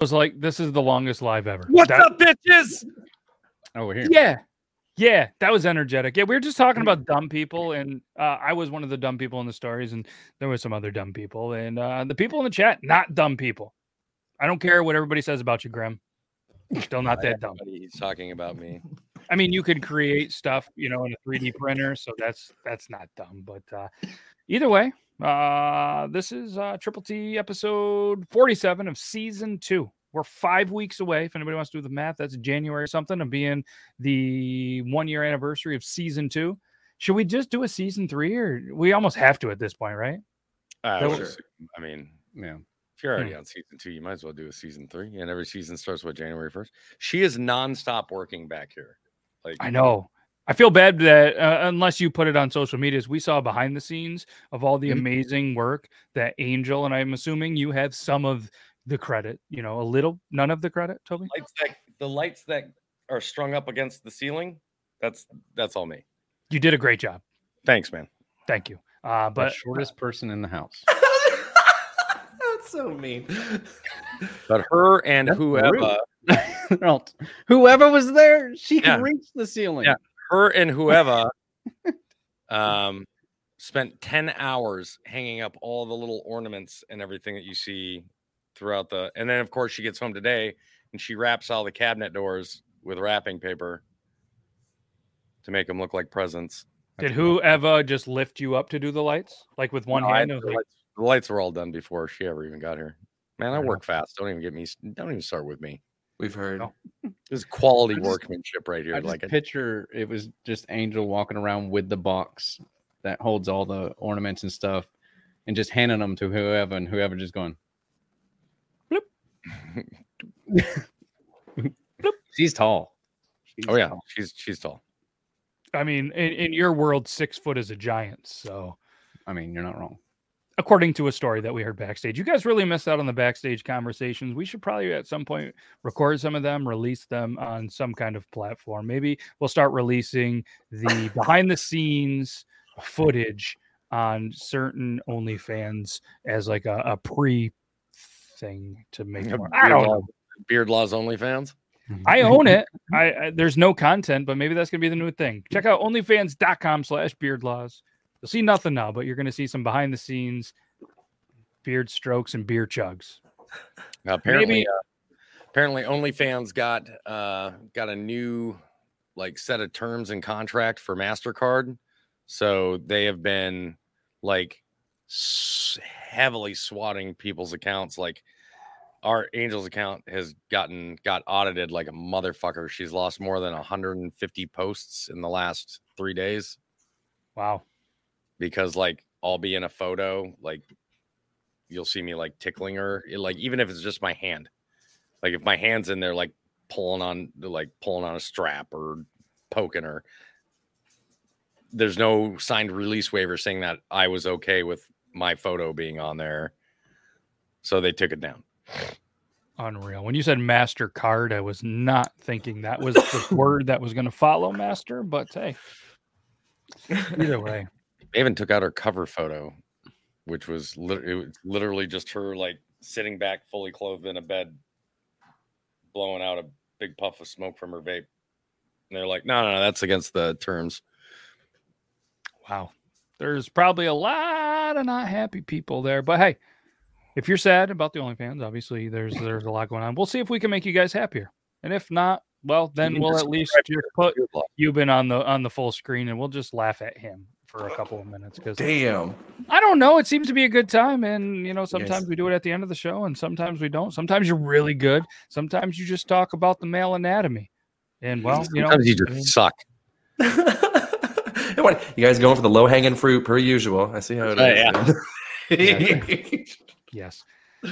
was like, "This is the longest live ever." What's That- up, bitches? Oh, we're here. Yeah. Yeah, that was energetic. Yeah, we were just talking about dumb people, and uh, I was one of the dumb people in the stories, and there was some other dumb people, and uh, the people in the chat, not dumb people. I don't care what everybody says about you, Graham. Still not that dumb. He's talking about me. I mean, you could create stuff, you know, in a 3D printer, so that's that's not dumb. But uh, either way, uh, this is uh, Triple T episode 47 of season two. We're five weeks away. If anybody wants to do the math, that's January something of being the one year anniversary of season two. Should we just do a season three, or we almost have to at this point, right? Uh, sure. was- I mean, Yeah. if you're already Hmm. on season two, you might as well do a season three. And every season starts with January 1st. She is nonstop working back here. Like I know. I feel bad that uh, unless you put it on social medias, we saw behind the scenes of all the Mhm. amazing work that Angel and I'm assuming you have some of the credit. You know, a little, none of the credit, Toby. lights that the lights that are strung up against the ceiling. That's that's all me. You did a great job. Thanks, man. Thank you. Uh, The but shortest person in the house. That's so mean. But her and That's whoever Whoever was there, she can reach the ceiling. Yeah. Her and whoever um spent 10 hours hanging up all the little ornaments and everything that you see throughout the and then of course she gets home today and she wraps all the cabinet doors with wrapping paper to make them look like presents. Did whoever just lift you up to do the lights, like with one No, hand? It the, like, lights, the lights were all done before she ever even got here. Man i work fast. Don't even get me don't even start with me We've heard. No. Oh. this quality just- workmanship right here I just like a, picture it was just Angel walking around with the box that holds all the ornaments and stuff, and just handing them to whoever, and whoever just going. Bloop. Bloop. She's tall. She's oh yeah tall. she's she's tall I mean, in, in your world, six foot is a giant. So, I mean, you're not wrong. According to a story that we heard backstage. You guys really missed out on the backstage conversations. We should probably at some point record some of them, release them on some kind of platform. Maybe we'll start releasing the behind the scenes footage on certain OnlyFans as like a, a pre thing to make more. I don't know. beard laws only fans I own it. I, I there's no content, but maybe that's gonna be the new thing. Check out onlyfans.com slash beardlaws. You'll see nothing now, but you're gonna see some behind the scenes beard strokes and beer chugs. Uh, apparently, Maybe- uh, apparently, OnlyFans got uh, got a new like set of terms and contract for Mastercard, so they have been like s- heavily swatting people's accounts. Like our Angel's account has gotten got audited like a motherfucker. She's lost more than 150 posts in the last three days Wow. Because like I'll be in a photo, like you'll see me like tickling her, it- like even if it's just my hand, like if my hand's in there, like pulling on, like pulling on a strap or poking her. There's no signed release waiver saying that I was okay with my photo being on there, so they took it down. Unreal. When you said MasterCard, I was not thinking that was the word that was gonna follow master, but hey. Either way. They even took out her cover photo, which was, lit- it was literally just her like sitting back, fully clothed in a bed, blowing out a big puff of smoke from her vape. And they're like, no, no, no, that's against the terms. Wow. There's probably a lot of not happy people there. But hey, if you're sad about the OnlyFans, obviously there's there's a lot going on. We'll see if we can make you guys happier. And if not, well, then we'll at least just put. Euban on the on the full screen and we'll just laugh at him for a couple of minutes because Damn. I don't know. It seems to be a good time, and you know, sometimes Yes. we do it at the end of the show, and sometimes we don't. Sometimes you're really good. Sometimes you just talk about the male anatomy, and well, you know, Sometimes you I mean, just suck. You guys going for the low hanging fruit per usual. I see how it Uh, is. Yes.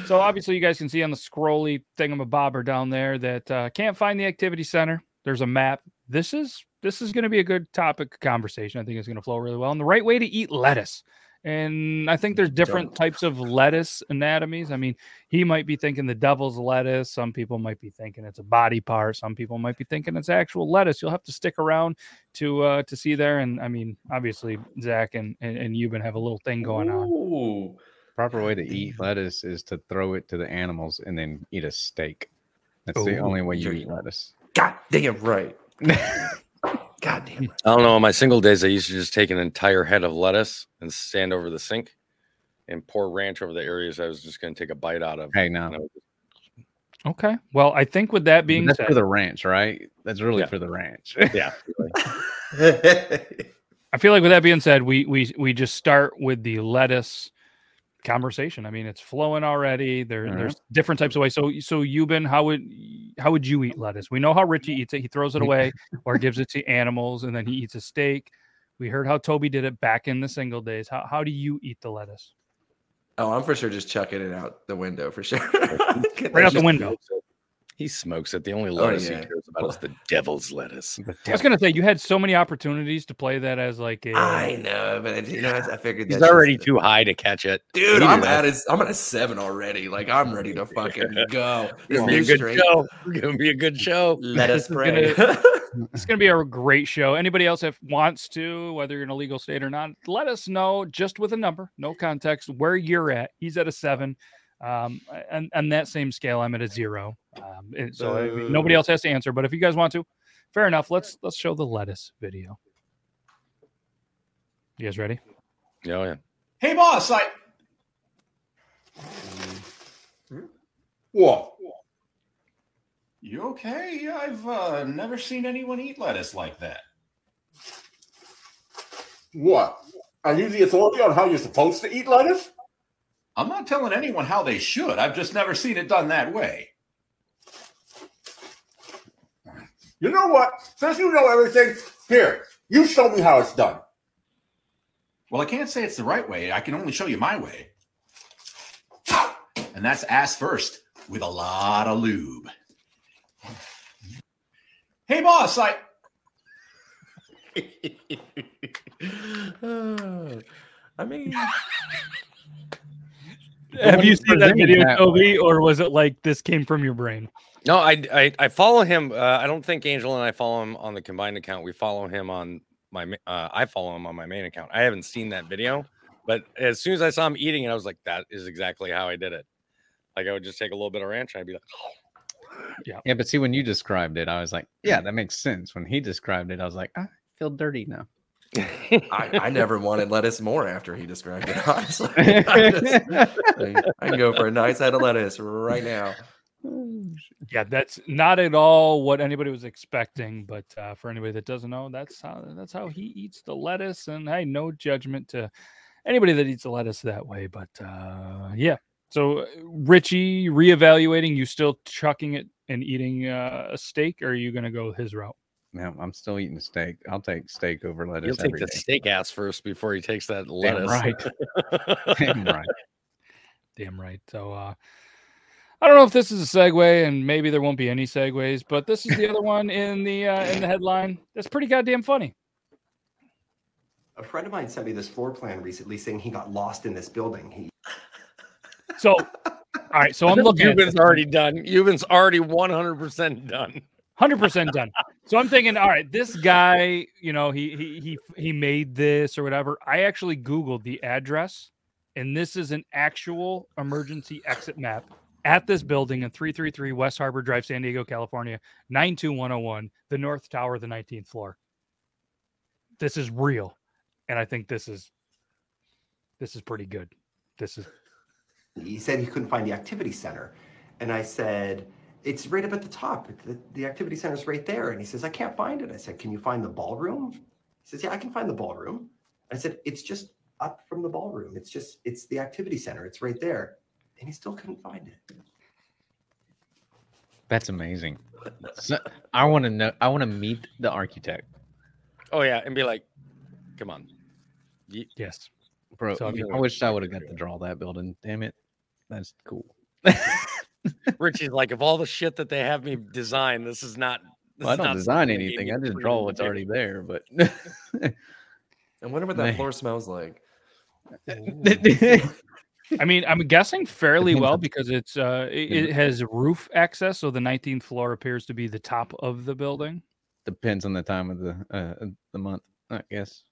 So obviously, you guys can see on the scrolly thingamabobber down there that uh, can't find the activity center. There's a map. This is this is going to be a good topic of conversation. I think it's going to flow really well. And the right way to eat lettuce. And I think there's different Don't. types of lettuce anatomies. I mean, he might be thinking the devil's lettuce. Some people might be thinking it's a body part. Some people might be thinking it's actual lettuce. You'll have to stick around to uh, to see there. And I mean, obviously, Zach and and, and Euban have a little thing going on. Ooh, proper way to eat lettuce is to throw it to the animals and then eat a steak. That's the only way you eat lettuce. God damn right. God damn it. I don't know. On my single days, I used to just take an entire head of lettuce and stand over the sink and pour ranch over the areas I was just going to take a bite out of. Hey, now You Okay. Well, I think with that being that's said, for the ranch, right? That's really Yeah. for the ranch. yeah. I feel like with that being said, we we we just start with the lettuce conversation. I mean, it's flowing already. There, Mhm. there's different types of ways. So, so Euban, how would how would you eat lettuce? We know how Richie eats it. He throws it away or gives it to animals, and then he eats a steak. We heard how Toby did it back in the single days. How how do you eat the lettuce? Oh, I'm for sure just chucking it out the window for sure. Right out the window. He smokes it. The only Oh, lettuce yeah. he cares about is the devil's lettuce. I was gonna say you had so many opportunities to play that as like a. Uh, I know, but I, you know, I figured He's that's already just- too high to catch it. Dude, He I'm at that. a, I'm at a seven already. Like I'm ready to fucking go. It's This gonna be a good straight- show. It's gonna be a good show. Let us pray. It's going to be a great show. Anybody else that wants to, whether you're in a legal state or not, let us know just with a number, no context, where you're at. He's at a seven. Um, and on that same scale, I'm at a zero. Um, and so I mean, nobody else has to answer. But if you guys want to, fair enough. Let's let's show the lettuce video. You guys ready? Oh, yeah. Hey, boss, I. What? You okay? I've uh, never seen anyone eat lettuce like that. What? Are you the authority on how you're supposed to eat lettuce? I'm not telling anyone how they should. I've just never seen it done that way. You know what? Since you know everything, here, you show me how it's done. Well, I can't say it's the right way. I can only show you my way. And that's ass first with a lot of lube. Hey, boss, I. I mean, Have you you seen that video, that Toby, or was it like this came from your brain? No, I, I I follow him. Uh, I don't think Angel and I follow him on the combined account. We follow him on my. Uh, I follow him on my main account. I haven't seen that video, but as soon as I saw him eating it, I was like, "That is exactly how I did it." Like I would just take a little bit of ranch and I'd be like, "Yeah, Yeah, but see, when you described it, I was like, yeah, that makes sense. When he described it, I was like, I feel dirty now. I, I never wanted lettuce more after he described it. Honestly, I, just- I can go for a nice head of lettuce right now. Yeah, that's not at all what anybody was expecting. But uh, for anybody that doesn't know, that's how that's how he eats the lettuce. And hey, no judgment to anybody that eats the lettuce that way. But uh, yeah, so uh, Richie reevaluating, you still chucking it and eating uh, a steak, or are you going to go his route? Yeah, I'm still eating steak. I'll take steak over "He'll take every the day. steak ass first before he takes that lettuce. Damn lettuce." right. Damn right. Damn right. So uh, I don't know if this is a segue, and maybe there won't be any segues, but this is the other one in the uh, in the headline. That's pretty goddamn funny. A friend of mine sent me this floor plan recently saying he got lost in this building. He So, all right. So I'm looking at Euban's already done. Euban's already 100% done. hundred percent done. So I'm thinking, all right, this guy, you know, he he he he made this or whatever. I actually Googled the address, and this is an actual emergency exit map at this building in 333 West Harbor Drive, San Diego, California, 92101, the North Tower, the 19th floor. This is real. And I think this is this is pretty good. This is he said he couldn't find the activity center, and I said it's right up at the top. The, the activity center's right there. And he says I can't find it. I said, Can you find the ballroom? He says, Yeah, I can find the ballroom. I said, It's just up from the ballroom. It's just it's the activity center. It's right there, and he still couldn't find it. That's amazing. So, I want to know. I want to meet the architect, Oh, yeah. And be like, come on. yes. bro. So, I wish I would have got to draw that building. Damn it, that's cool. Richie's like, of all the shit that they have me design, this is not. This Well, I don't not design something they gave anything. I just draw what's already there. But I wonder what that Man. floor smells like. I mean, I'm guessing fairly well because it's uh it, it has roof access, so the 19th floor appears to be the top of the building. depends on the time of the uh, the month, I guess.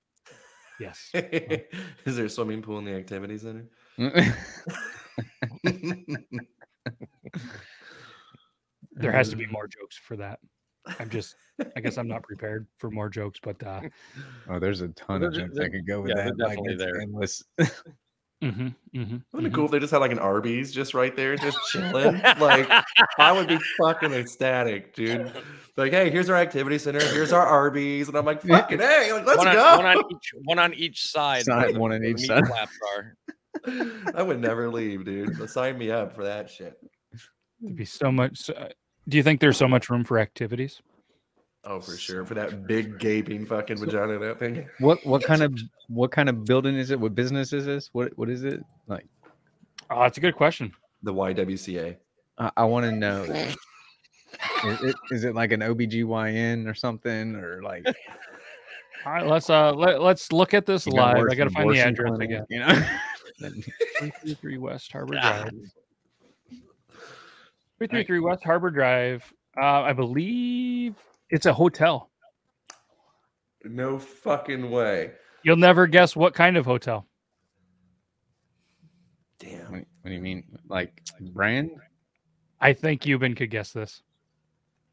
Yes. Is there a swimming pool in the activity center? There has to be more jokes for that. I'm just, I guess I'm not prepared for more jokes, but uh, oh, there's a ton of jokes they're- could go with yeah, that. Like, definitely it's there. endless. mhm, mhm, Wouldn't it mhm. cool if they just had like an Arby's just right there, just chilling? like, I would be fucking ecstatic, dude. Like, hey, here's our activity center. Here's our Arby's, and I'm like, fucking hey, like, let's one, go. on, one on each one on each side. Side, one on each side. flaps are. I would never leave, dude. Sign me up for that shit. There'd be so much. so- uh, do you think there's so much room for activities? Oh, for sure. For that big gaping fucking vagina, that thing. what what kind of what kind of building is it? What business is this? What what is it? Like Oh, that's a good question. The YWCA. I, I want to know. is, it, is it like an OBGYN or something or like All right, let's uh let, let's look at this live. I gotta find the address again. You know. 333 West Harbor. Drive. 333 West Harbor Drive. Uh, I believe it's a hotel. No fucking way. You'll never guess what kind of hotel. Damn. what, what do you mean? Like brand? I think Euban could guess this.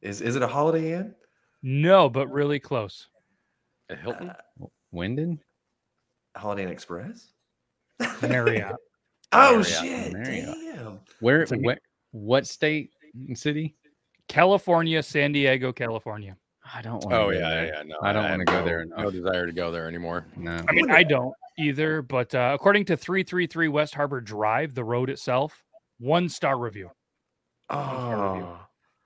Is is it a Holiday Inn? No, but really close. A Hilton. Uh, Wyndham? Holiday Inn Express? Marriott. Oh Marriott. shit! Marriott. Damn. Where? It's a- What? What state and city? California, San Diego, California. I don't want. Oh yeah, yeah, yeah. No, I don't wanna go no- there No desire to go there anymore. No. I mean, I don't either, but uh, according to 333 West Harbor Drive, the road itself, one star review. Oh.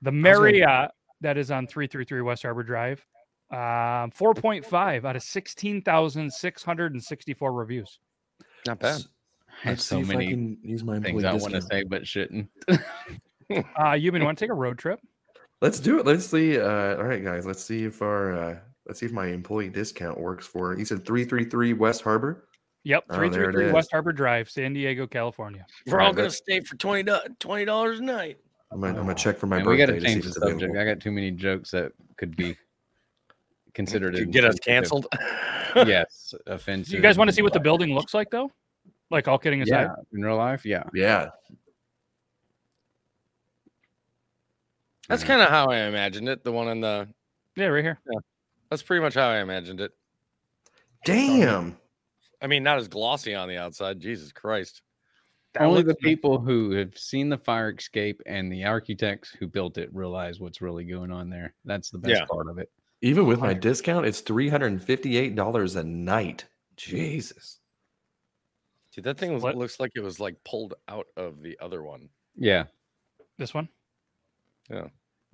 The gonna- Marriott that is on 333 West Harbor Drive, um, 4.5 out of 16,664 reviews. Not bad. I have so many use my things I want to say, but shouldn't. Uh, Euban want to take a road trip? Let's do it. Let's see. Uh, all right, guys. Let's see if our uh, let's see if my employee discount works for. You said three three three West Harbor. Yep, Oh, 333. West Harbor Drive, San Diego, California. We're Right, all gonna that's- stay for twenty dollars a night. I'm gonna, I'm gonna check for my Man, we got to to see change the subject. available. I got too many jokes that could be considered To get us canceled. yes, offensive. You guys want to see what the building looks like, though? Like all kidding aside. Yeah, in real life, yeah. Yeah. That's kind of how I imagined it. The one in the. Yeah, right here. Yeah, That's pretty much how I imagined it. Damn. I mean, not as glossy on the outside. Jesus Christ. That Only the looks nice. people who have seen the fire escape and the architects who built it realize what's really going on there. That's the best Yeah. part of it. Even with my discount, it's three hundred and fifty-eight dollars a night. Jesus. Dude, that thing was, What? looks like it was like pulled out of the other one. Yeah. This one. Yeah.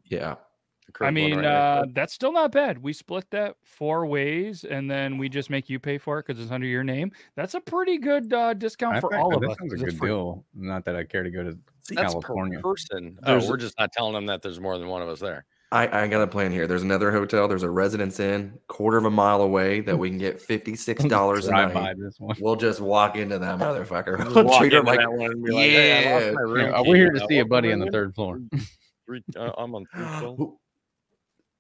The I one mean, right next to uh, it. that's still not bad. We split that four ways, and then we just make you pay for it because it's under your name. That's a pretty good uh, discount I for think all of that us. sounds a 'cause it's good free. deal. Not that I care to go to That's California. per person. There's oh, a- we're just not telling them that there's more than one of us there. I, I got a plan here. There's another hotel. There's a Residence Inn, quarter of a mile away, that we can get fifty-six dollars a night. by this one. We'll just walk into that motherfucker. Just We'll walk treat her into like, that one and be like, "Hey, I lost yeah. my room Yeah, key. we're here to see a buddy on the third floor. Three, uh, I'm on third floor.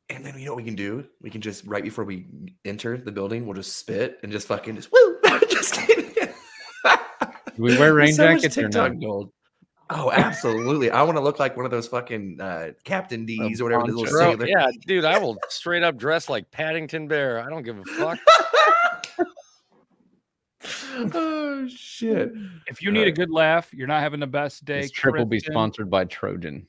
And then you know what we can do? We can just right before we enter the building, we'll just spit and just fucking just woo. just kidding. Do we wear rain So much jackets or TikTok not? gold. Oh, absolutely. I want to look like one of those fucking uh, Captain D's or whatever the little. Bro, sailor. yeah, dude, I will straight up dress like Paddington Bear. I don't give a fuck. oh shit. If you need a good laugh, you're not having the best day. This trip will be sponsored by Trojan.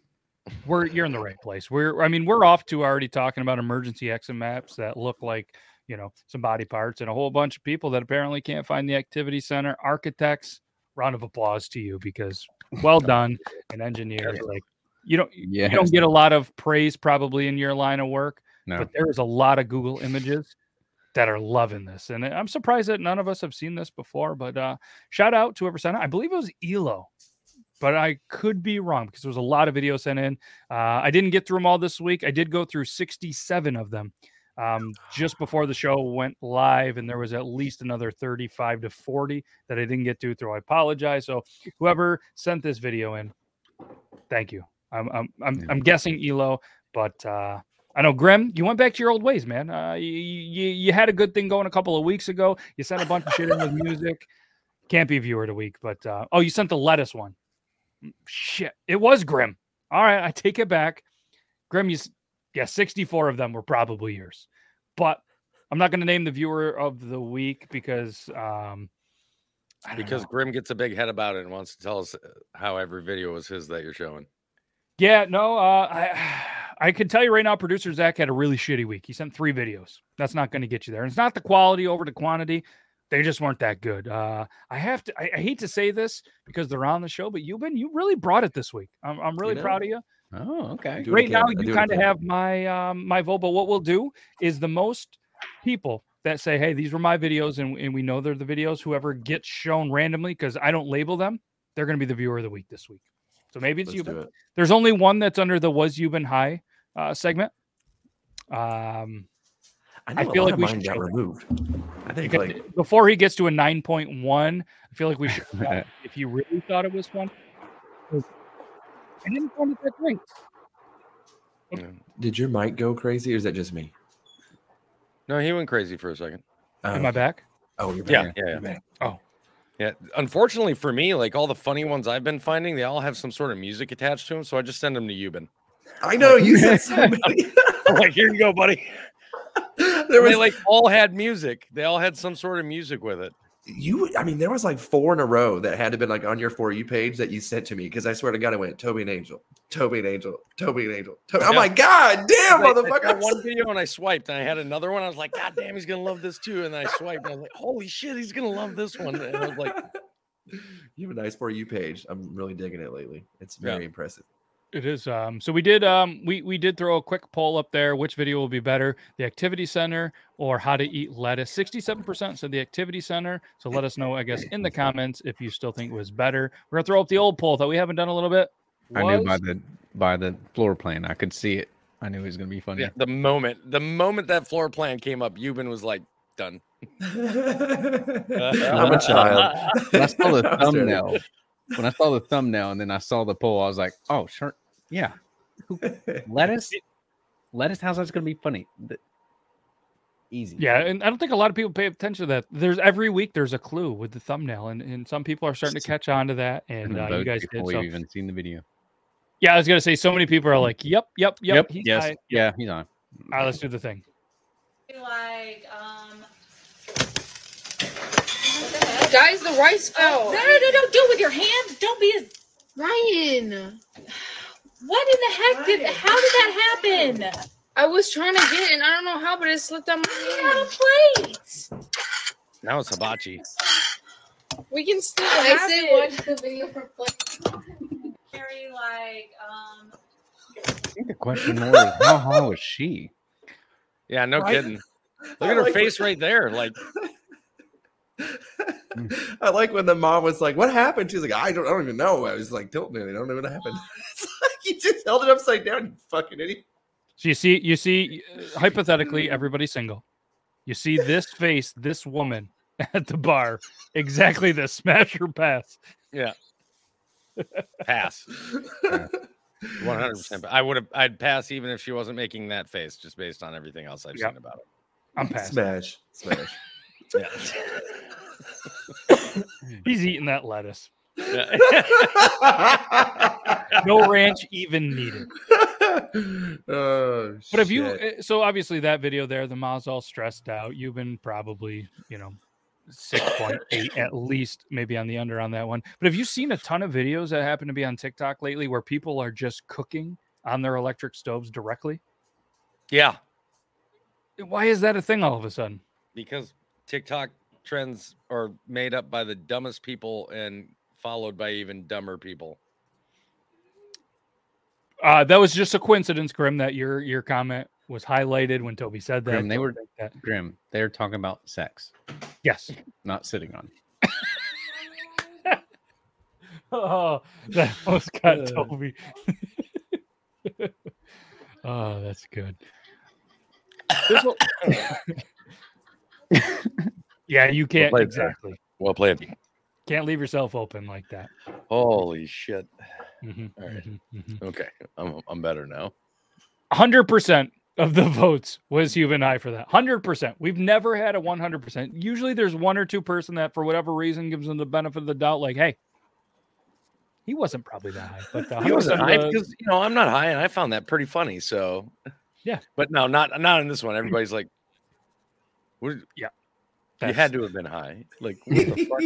We're you're in the right place. We're I mean we're off to already talking about emergency exit maps that look like you know some body parts and a whole bunch of people that apparently can't find the activity center. Architects, round of applause to you because well done. And engineers, like you don't Yeah. you don't get a lot of praise probably in your line of work, No. but there is a lot of Google images that are loving this. And I'm surprised that none of us have seen this before. But uh shout out to whoever sent it. I believe it was Elo, but I could be wrong because there was a lot of videos sent in. Uh, I didn't get through them all this week. I did go through 67 of them um, just before the show went live, and there was at least another 35 to 40 that I didn't get to through. I apologize. So whoever sent this video in, thank you. I'm I'm I'm, I'm guessing Elo, but uh, I know Grim. You went back to your old ways, man. Uh, you, you you had a good thing going a couple of weeks ago. You sent a bunch of shit in with music. Can't be viewer of the week, but uh, oh, you sent the lettuce one. Mm, Shit, it was Grim. All right, I take it back. Grim, you, yeah, 64 of them were probably yours, but I'm not going to name the viewer of the week because um, Because know. Grim gets a big head about it and wants to tell us uh, how every video was his that you're showing. Yeah, no, uh, I I can tell you right now, producer Zach had a really shitty week. He sent three videos. That's not going to get you there. And it's not the quality over the quantity. They just weren't that good. Uh, I have to. I, I hate to say this because they're on the show, but you've been you really brought it this week. I'm I'm really know? proud of you. Oh, okay. Right now, you kind of have my um my vote. But what we'll do is the most people that say, "Hey, these were my videos," and, and we know they're the videos. Whoever gets shown randomly because I don't label them, they're going to be the viewer of the week this week. So maybe it's Let's you. it. There's only one that's under the "Was Euban High" uh, segment. Um, I, I feel like we should got that. removed. I think because like before he gets to a 9.1, I feel like we should. if you really thought it was fun, 'Cause I didn't find it that great. did your mic go crazy or is that just me? No, he went crazy for a second. Oh, Am I back? Oh, you're Yeah, back. yeah, yeah. You're back. Oh. Yeah, unfortunately for me, like all the funny ones I've been finding, they all have some sort of music attached to them, so I just send them to Euban. I know you said so many. like, here you go, buddy. there They was like all had music. They all had some sort of music with it. You. I mean, there was like four in a row that had to been like on your for you page that you sent to me because I swear to God, I went Toby and Angel, Toby and Angel, Toby and Angel. Toby. I'm like, God damn, I- I motherfucker! one video and I swiped, and I had another one. I was like, God damn, he's gonna love this too. And then I swiped, and I was like, Holy shit, he's gonna love this one. And I was like, you have a nice for you page. I'm really digging it lately. It's Yeah. very impressive. It is. Um, so we did. Um, we we did throw a quick poll up there. Which video will be better, the activity center or how to eat lettuce? Sixty-seven percent said the activity center. So let us know, I guess, in the comments if you still think it was better. We're gonna throw up the old poll that we haven't done a little bit. I knew by the by the floor plan. I could see it. I knew it was gonna be funny. yeah, the moment, the moment that floor plan came up, Euban was like, done. I'm a child. When I saw the thumbnail, when I saw the thumbnail and then I saw the poll, I was like, oh sure, yeah. Who- Lettuce, lettuce. How's that's gonna be funny? The- Easy. Yeah, and I don't think a lot of people pay attention to that. There's every week there's a clue with the thumbnail, and, and some people are starting to catch on to that. And And uh, you guys did. before So, we've even seen the video. yeah, I was gonna say so many people are like, "Yep, yep, yep." he's yes. high. Yeah. He's on. All right, let's do the thing. like um Guys, the rice fell. no no no don't do it with your hands don't be as Ryan, what in the heck did how did that happen I was trying to get it and I don't know how, but it slipped out my on a hand. plate Now it's hibachi. We can still I have said it. watch the video for very like um I think the question more is how high was she? Yeah, no Right? kidding. Look I at her like face right there. Like, I like when the mom was like, "What happened?" She's like, "I don't, I don't even know." I was like tilting it. I don't know what happened. it's like you just held it upside down. You fucking idiot. So you see, you see, uh, hypothetically, everybody's single. You see this face, this woman at the bar, exactly this smash or pass. Yeah, pass. One hundred percent. I would have. I'd pass even if she wasn't making that face, just based on everything else I've Yep. seen about it. I'm passing. Smash, smash. Yeah. He's eating that lettuce. No ranch even needed. oh, But if you, shit. uh, so obviously that video there, the mom's all stressed out. Euban probably, you know, six point eight at least, maybe on the under on that one. But have you seen a ton of videos that happen to be on TikTok lately where people are just cooking on their electric stoves directly? yeah, Why is that a thing all of a sudden? because TikTok trends are made up by the dumbest people and followed by even dumber people. Uh, that was just a coincidence, Grim, that your your comment was highlighted when Toby said that. Grim, they were- that. Grim. They're talking about sex, Yes. not sitting on. Oh, that almost got. Toby. oh, that's good. Yeah, you can't played, sir. exactly. Well played. Can't leave yourself open like that. Holy shit. Mhm, All right. mhm, mhm. Okay, I'm I'm better now. hundred percent. of the votes was Euban High for that. 100%. We've never had a 100%. Usually there's one or two person that for whatever reason gives them the benefit of the doubt like, "Hey, he wasn't probably that high." But He wasn't high because you know I'm not high, and I found that pretty funny. So Yeah. but no, not not in this one. Everybody's like, what, Yeah. you had to have been high. Like, what the fuck?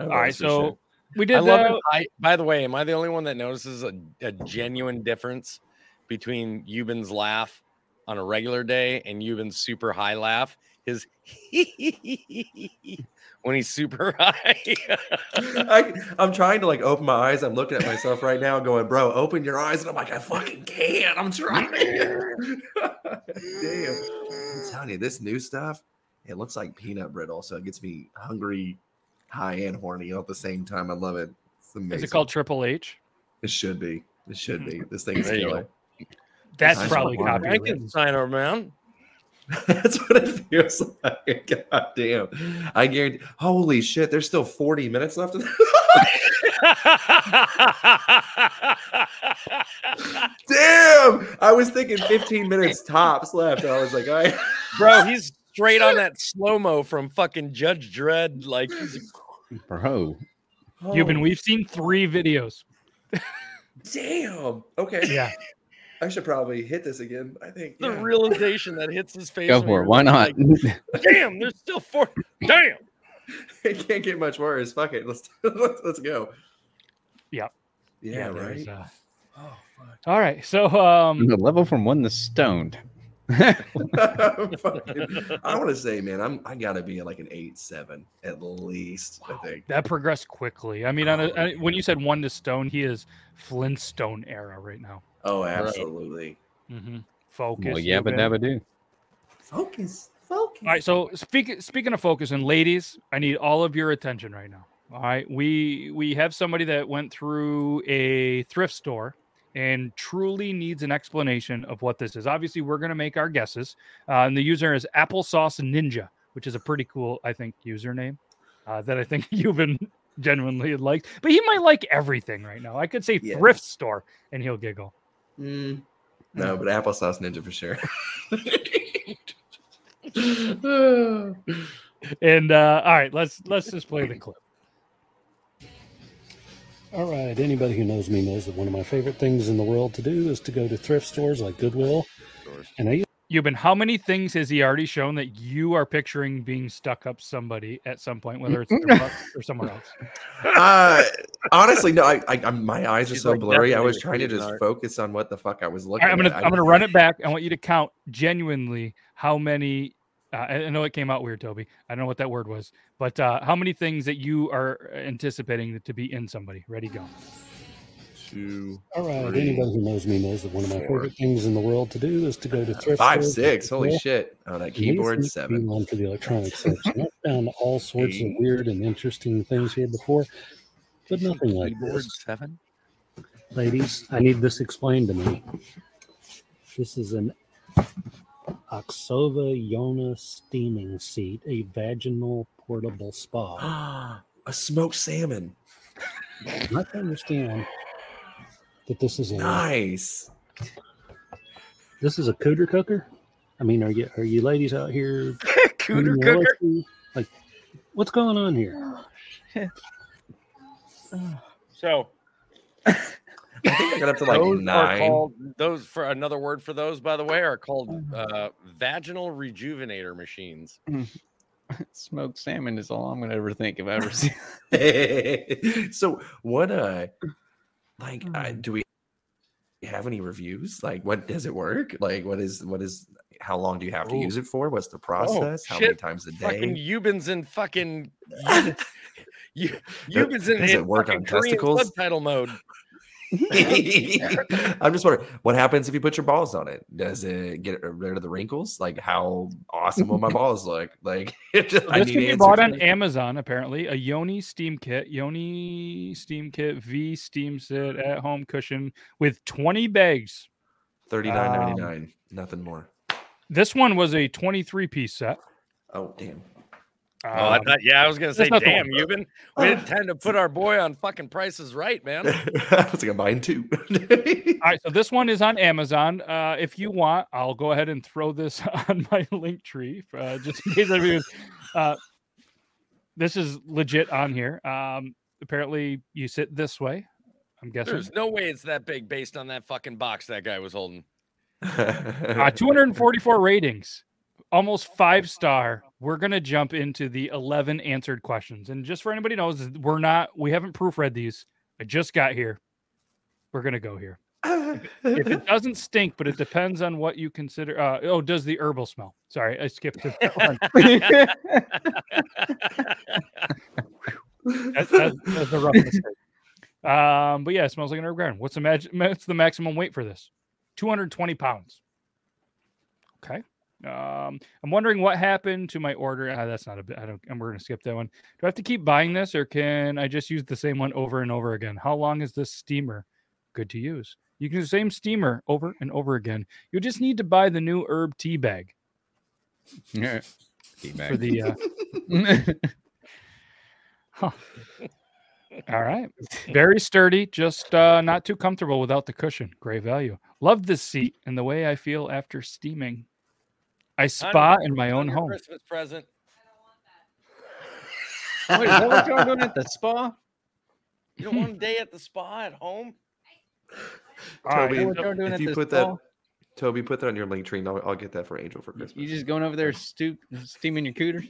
All right, so we did I love uh, it. I, by the way, am I the only one that notices a, a genuine difference between Euban's laugh on a regular day and Euban's super high laugh? His when he's super high. I, I'm trying to like open my eyes. I'm looking at myself right now, going, "Bro, open your eyes," and I'm like, "I fucking can't." I'm trying. Damn, I'm telling you, this new stuff, it looks like peanut brittle, so it gets me hungry, high, and horny all at the same time. I love it. It's amazing. is it called Triple H? It should be. It should be. Mm-hmm. This thing's There you killer. That's Nice probably one. copyrighted. Frankensteiner, man. That's what it feels like. God damn. I guarantee. Holy shit, there's still 40 minutes left of Damn. I was thinking 15 minutes tops left. I was like, I Bro, he's straight on that slow mo from fucking Judge Dredd. Like, bro. Euban, we've seen three videos. damn. Okay. Yeah. I should probably hit this again. I think. the yeah. realization that hits his face. Go for it. Why not? like, Damn, there's still four. Damn. it can't get much worse. Fuck it. Let's let's, let's go. Yeah. Yeah, there's, right. uh, Oh fuck. all right. So um the level from one to stoned. Fucking- I want to say, man, I'm I gotta be like an eight seven at least. I think. that progressed quickly. I mean, on a, I- when you said one to stone, he is Flintstone era right now. Oh, absolutely. Mm-hmm. Focus. Well, yabba Euban. dabba do. Focus. Focus. All right, so speaking speaking of focus and ladies, I need all of your attention right now. All right, we we have somebody that went through a thrift store and truly needs an explanation of what this is. Obviously, we're going to make our guesses, uh, and the user is Applesauce Ninja, which is a pretty cool, I think, username uh, that I think Euban genuinely liked. But he might like everything right now. I could say Yeah. thrift store, and he'll giggle. Mm, no, but applesauce ninja for sure. And uh, all right, let's let's just play the clip. All right. Anybody who knows me knows that one of my favorite things in the world to do is to go to thrift stores like Goodwill. And I been how many things has he already shown that you are picturing being stuck up somebody at some point, whether it's their butt or somewhere else? uh, honestly, no. I, I, I'm, my eyes are He's so like blurry. I was trying to just Cuisinart. focus on what the fuck I was looking. right, I'm gonna at. I'm gonna run it back. I want you to count genuinely how many. Uh, I I know it came out weird, Toby. I don't know what that word was, but uh, how many things that you are anticipating to be in somebody? Ready, go. Two, all right. three, Anybody who knows me knows that one of my four, favorite things in the world to do is to go to thrift five, stores. six. Holy Goodwill. shit! Oh, that keyboard these seem to be seven. One for the electronic section. I found all sorts of weird and interesting things here before, but nothing like Keyboard this. seven. Ladies, I need this explained to me. This is an Oxova Yoni steaming seat, a vaginal portable spa. A smoked salmon. I have to understand that this is a Nice. this is a cooter cooker. I mean, are you are you ladies out here? Cooter cooker. LSD? Like, what's going on here? So I think I got up to like those are nine. called those for another word for those, by the way, are called uh, vaginal rejuvenator machines. Smoked salmon is all I'm gonna ever think of ever seen. so what? Uh, like, uh, do we have any reviews? Like, what does it work? Like, what is what is? How long do you have to Ooh. use it for? What's the process? how Oh, shit. many times a day? Fucking day? Euban's in fucking you Euban's in, Does it in work fucking on testicles? subtitle mode. I'm just wondering what happens if you put your balls on it. Does it get rid of the wrinkles? Like, how awesome will my balls look? Like, it just, So I this need can be bought on Amazon, apparently. A Yoni Steam Kit, Yoni Steam Kit V Steam Sit at home cushion with 20 bags. Thirty nine ninety nine. Um, Nothing more. This one was a 23 piece set. Oh damn. Oh, I Um, thought, yeah, I was gonna say, that's not the damn, one. you've been we didn't tend to put our boy on fucking prices right, man. I was like, mine too. All right, so this one is on Amazon. Uh, if you want, I'll go ahead and throw this on my link tree uh, just in case everyone. Uh, this is legit on here. Um, apparently, you sit this way. I'm guessing. There's no way it's that big based on that fucking box that guy was holding. Uh, 244 ratings, almost five star. We're gonna jump into the 11 answered questions, and just for anybody knows, we're not. We haven't proofread these. I just got here. We're gonna go here. if it doesn't stink, but it depends on what you consider. Uh, oh, does the herbal smell? Sorry, I skipped to that one. That- that- that's a rough mistake. Um, but yeah, it smells like an herb garden. What's the mag- What's the maximum weight for this? 220 pounds. Okay. Um, I'm wondering what happened to my order. Ah, that's not a bit. I don't. And we're gonna skip that one. Do I have to keep buying this, or can I just use the same one over and over again? How long is this steamer good to use? You can use the same steamer over and over again. You just need to buy the new herb tea bag Yeah. for the. Uh, huh. All right. Very sturdy, just uh, not too comfortable without the cushion. Great value. Love this seat and the way I feel after steaming. I spa in my own home. Christmas present. Wait, is that what y'all doing at the spa? You don't want a day at the spa at home? All right, Toby, what y'all doing if at you the put that, spa? Toby, put that on your link tree, and I'll, I'll get that for Angel for Christmas. You just going over there stu- steaming your cooters?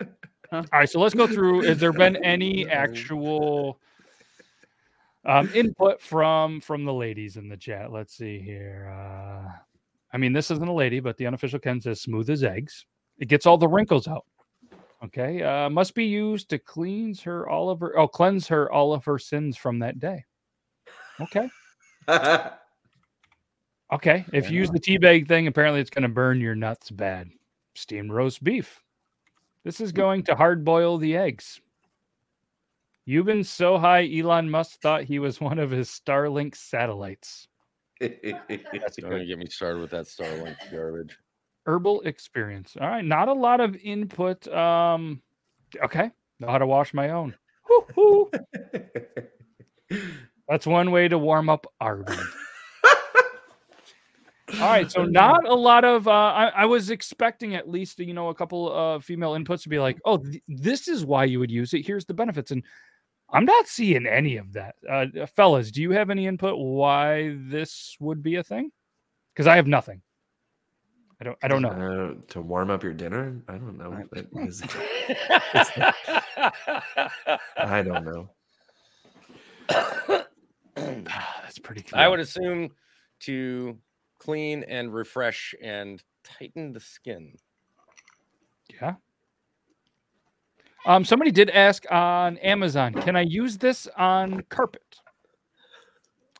All right, so let's go through. Has there been any actual um, input from from the ladies in the chat? Let's see here. Uh, I mean, this isn't a lady, but the unofficial Ken says smooth as eggs. It gets all the wrinkles out. Okay, uh, must be used to cleanse her all of her. Oh, cleanse her all of her sins from that day. Okay. Okay. If you use the tea bag thing, apparently it's going to burn your nuts bad. Steamed roast beef. This is going to hard boil the eggs. Euban so high, Elon Musk thought he was one of his Starlink satellites. That's going to get me started with that Starlink garbage. Herbal experience. All right. Not a lot of input. Um, okay. Know how to wash my own. Woo-hoo. That's one way to warm up Arby. All right, so not a lot of. Uh, I, I was expecting at least you know a couple of female inputs to be like, "Oh, th- this is why you would use it. Here's the benefits," and I'm not seeing any of that. Uh, fellas, do you have any input why this would be a thing? Because I have nothing. I don't. I don't know. Uh, to warm up your dinner? I don't know. That is- I don't know. That's pretty. I would assume to clean and refresh and tighten the skin. Yeah. Um, somebody did ask on Amazon, can I use this on carpet?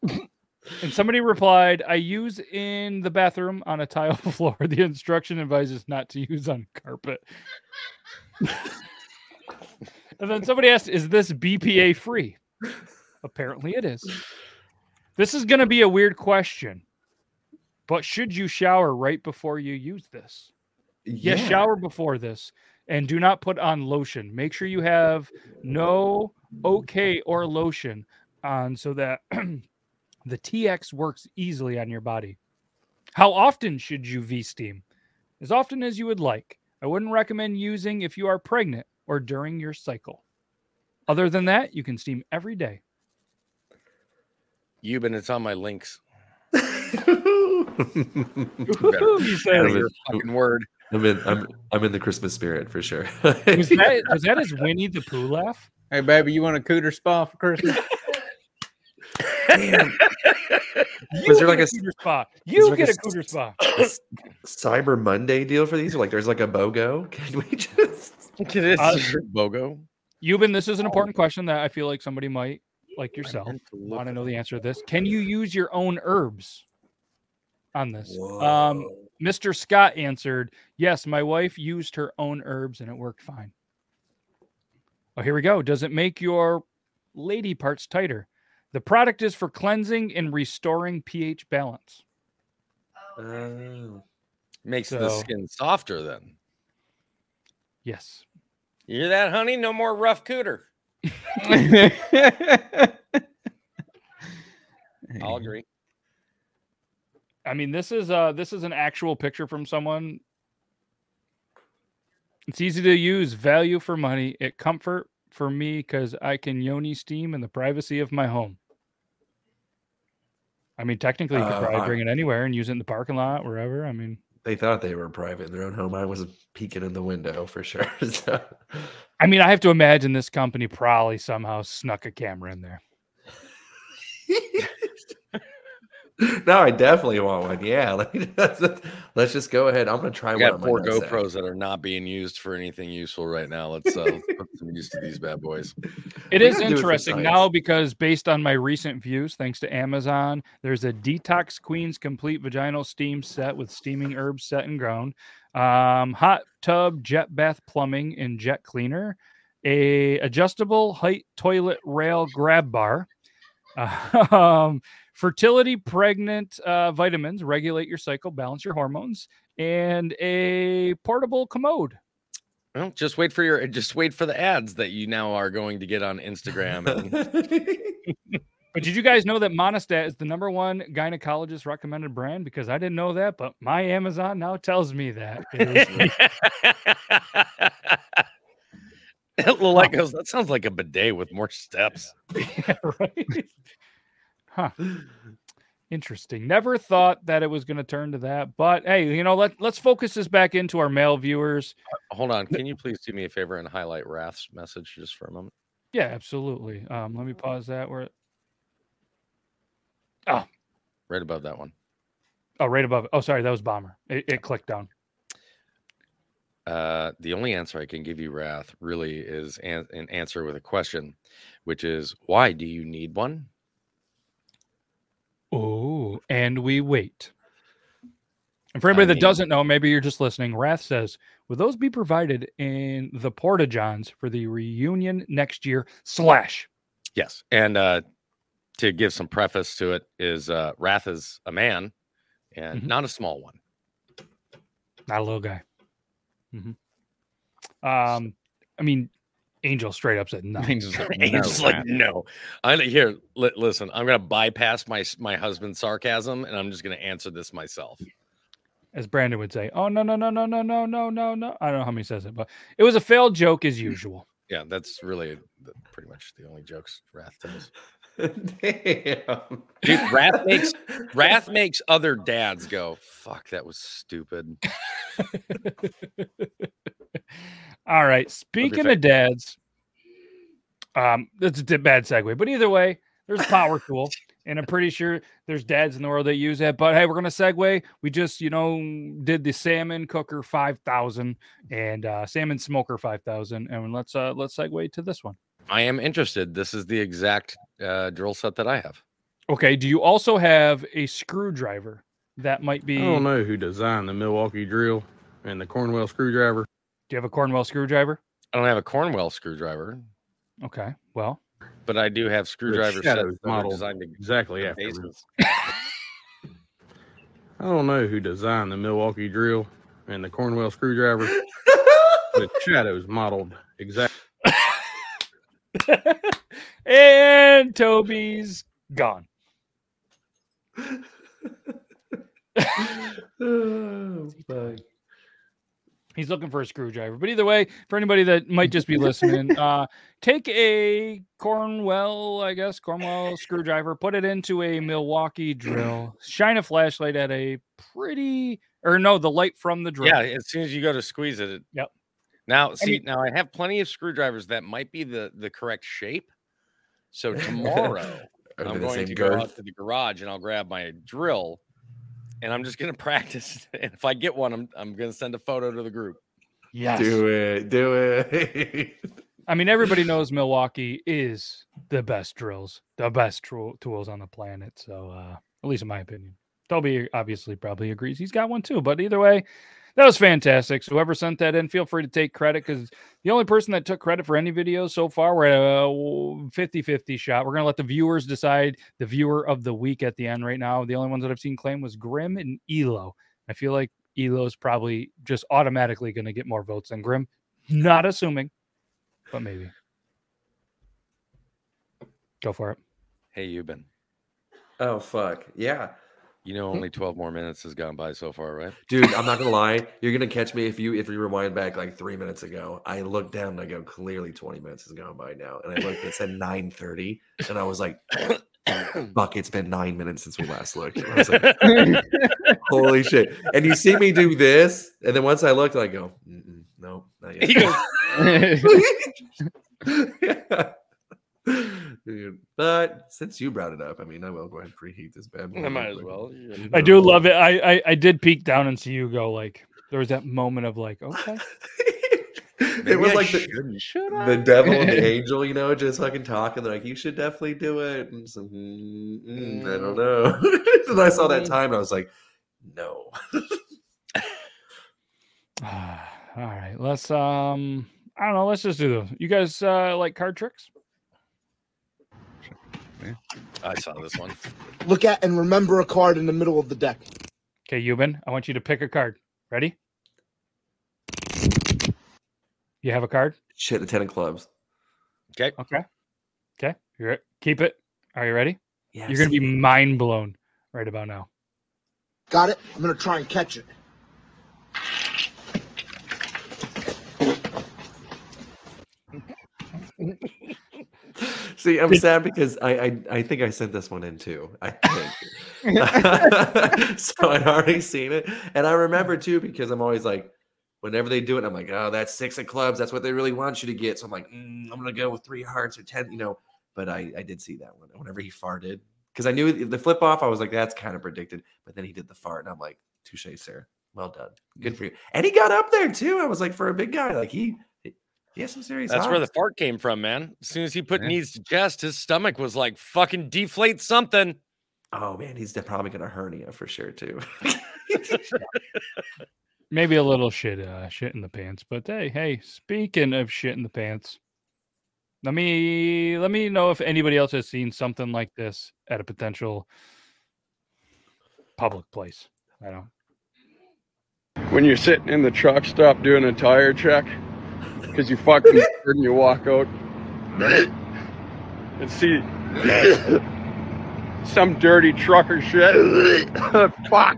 and somebody replied, I use in the bathroom on a tile floor. The instruction advises not to use on carpet. and then somebody asked, is this BPA free? Apparently it is. This is going to be a weird question, but should you shower right before you use this? Yes, shower before this and do not put on lotion. Make sure you have no okay or lotion on so that the TX works easily on your body. How often should you V steam? As often as you would like. I wouldn't recommend using if you are pregnant or during your cycle. Other than that, you can steam every day. Euban, it's on my links. You said Out it. of your fucking word. I'm in. I'm. I'm in the Christmas spirit for sure. Was that was that his Winnie the Pooh laugh? Hey, baby, you want a cooter spa for Christmas? You Was there like a a- cooter spa. You there get a like cooter spa. s- Cyber Monday deal for these? Or like, there's like a BOGO. Can we just? It is Uh, Bogo. Euban, this is an important question that I feel like somebody might, like yourself, meant to want to know the answer to this. Can you use your own herbs on this? Um, Mr. Scott answered, Yes, my wife used her own herbs and it worked fine. Oh, here we go. Does it make your lady parts tighter? The product is for cleansing and restoring pH balance. Oh. oh. Makes the skin softer then. Yes. You hear that, honey? No more rough cooter. I'll agree. I mean, this is uh this is an actual picture from someone. It's easy to use, value for money, it comfort for me because I can yoni steam in the privacy of my home. I mean, technically, you could Uh, probably I- bring it anywhere and use it in the parking lot, wherever. I mean, They thought they were private in their own home. I was peeking in the window for sure. So, I mean, I have to imagine this company probably somehow snuck a camera in there. no, I definitely want one. Yeah, like, let's, let's just go ahead. I'm gonna try I one. got on four nutsack. GoPros that are not being used for anything useful right now. Let's, uh, let's put some use to these bad boys. It We is gotta it interesting now because based on my recent views, thanks to Amazon, there's a Detox Queens complete vaginal steam set with steaming herbs set and ground, um, hot tub jet bath plumbing and jet cleaner, a adjustable height toilet rail grab bar, um, fertility pregnant uh, vitamins, regulate your cycle, balance your hormones, and a portable commode. Well, just wait for your just wait for the ads that you now are going to get on Instagram. And But did you guys know that Monistat is the number one gynecologist recommended brand? Because I didn't know that, but my Amazon now tells me that. It is- Lilette goes, that sounds like a bidet with more steps. Yeah, right? Huh. Interesting. Never thought that it was going to turn to that, but hey, you know, let let's focus this back into our male viewers. Hold on. Can you please do me a favor and highlight Wrath's message just for a moment? Yeah, absolutely. Um, let me pause that. Where? Oh, Right above that one. oh, right above. it. Oh, sorry, that was bomber. It, it clicked down. Uh, the only answer I can give you, Wrath, really is an, an answer with a question, which is why do you need one? And we wait. And for anybody that mean- doesn't know, maybe you're just listening. Wrath says, "Will those be provided in the Porta Johns for the reunion next year?" Slash. Yes. And uh, to give some preface to it, is uh, Wrath is a man and Mhm. not a small one. Not a little guy. Mm-hmm. Um, I mean, Angel straight up said no. Angel's like, "No, just like, no. I here. Li- listen, I'm gonna bypass my my husband's sarcasm, and I'm just gonna answer this myself. As Brandon would say, "Oh no, no, no, no, no, no, no, no, no." I don't know how many says it, but it was a failed joke as hmm. usual. Yeah, that's really the, pretty much the only jokes Wrath tells. Damn. Dude, Wrath makes Wrath makes other dads go, "Fuck, that was stupid." All right. Speaking of dads, um, that's a bad segue, but either way, there's a power tool, and I'm pretty sure there's dads in the world that use it. But hey, we're gonna segue. We just, you know, did the salmon cooker 5000 and uh, salmon smoker 5000, and let's uh let's segue to this one. I am interested. This is the exact uh, drill set that I have. Okay. Do you also have a screwdriver that might be? I don't know who designed the Milwaukee drill and the Cornwell screwdriver. Do you have a Cornwell screwdriver? I don't have a Cornwell screwdriver, Okay. Well, but I do have screwdriver sets Shadows that model designed to exactly after I don't know who designed the Milwaukee drill and the Cornwell screwdriver, the Shadow's modeled exactly. and Toby's gone. Oh, fuck. He's looking for a screwdriver. But either way, for anybody that might just be listening, uh, take a Cornwell, I guess, Cornwell screwdriver, put it into a Milwaukee drill, shine a flashlight at a pretty, or no, the light from the drill. Yeah, as soon as you go to squeeze it. it Yep. Now, see, mean- now I have plenty of screwdrivers that might be the the correct shape. So tomorrow I'm going same to go girth? out to the garage and I'll grab my drill, and I'm just gonna practice. And if I get one, I'm I'm gonna send a photo to the group. Yes. Do it. Do it. I mean, everybody knows Milwaukee is the best drills, the best tool, tools on the planet. So, uh, at least in my opinion, Toby obviously probably agrees. He's got one too. But either way, that was fantastic. So, whoever sent that in, feel free to take credit because the only person that took credit for any videos so far, we're at a 50 50 shot. We're going to let the viewers decide the viewer of the week at the end right now. The only ones that I've seen claim was Grim and Elo. I feel like Elo's probably just automatically going to get more votes than Grim. Not assuming. but maybe. Go for it. Hey, Euban. Oh fuck. Yeah. You know, hmm? only 12 more minutes has gone by so far, right? Dude, I'm not gonna lie. You're gonna catch me if you if you rewind back like three minutes ago. I looked down and I go, clearly 20 minutes has gone by now. And I looked, it said 9:30, and I was like, fuck, it's been nine minutes since we last looked. And I was like, holy shit. And you see me do this, and then once I looked, I go, Mm-mm, not yet. He goes, Dude, but since you brought it up, I mean, I will go ahead and preheat this bad boy. I might real as quick. well. I do love it. I, I I did peek down and see you go like there was that moment of like okay it was I like the, shouldn't. the devil and the angel, you know, just fucking talking. They're like, "You should definitely do it." And so, mm, mm, I don't know. and I saw that time, and I was like, "No." all right let's um I don't know let's just do those. You guys uh like card tricks? I saw this one. Look at and remember a card in the middle of the deck. Okay, Euban, I want you to pick a card. Ready? You have a card? Shit, the ten of clubs. Okay. Okay. Okay. You're it. Keep it. Are you ready? Yeah, You're gonna be mind blown right about now. Got it? I'm gonna try and catch it. See, I'm sad because I, I I think I sent this one in too. I think so. I'd already seen it, and I remember too because I'm always like, whenever they do it, I'm like, oh, that's six of clubs. That's what they really want you to get. So I'm like, mm, I'm gonna go with three hearts or ten, you know. But I I did see that one whenever he farted because I knew the flip off. I was like, that's kind of predicted. But then he did the fart, and I'm like, touche, sir. Well done. Good for you. And he got up there too. I was like, for a big guy, like he he has some serious. That's where the fart came from, man. As soon as he put Yeah. knees to chest, his stomach was like fucking deflate something. Oh man, he's probably gonna hernia for sure too. Maybe a little shit, uh, shit in the pants. But hey, hey, speaking of shit in the pants, let me let me know if anybody else has seen something like this at a potential public place. I don't. when you're sitting in the truck stop doing a tire check because you fucking bored and you walk out and see some dirty trucker shit. Fuck.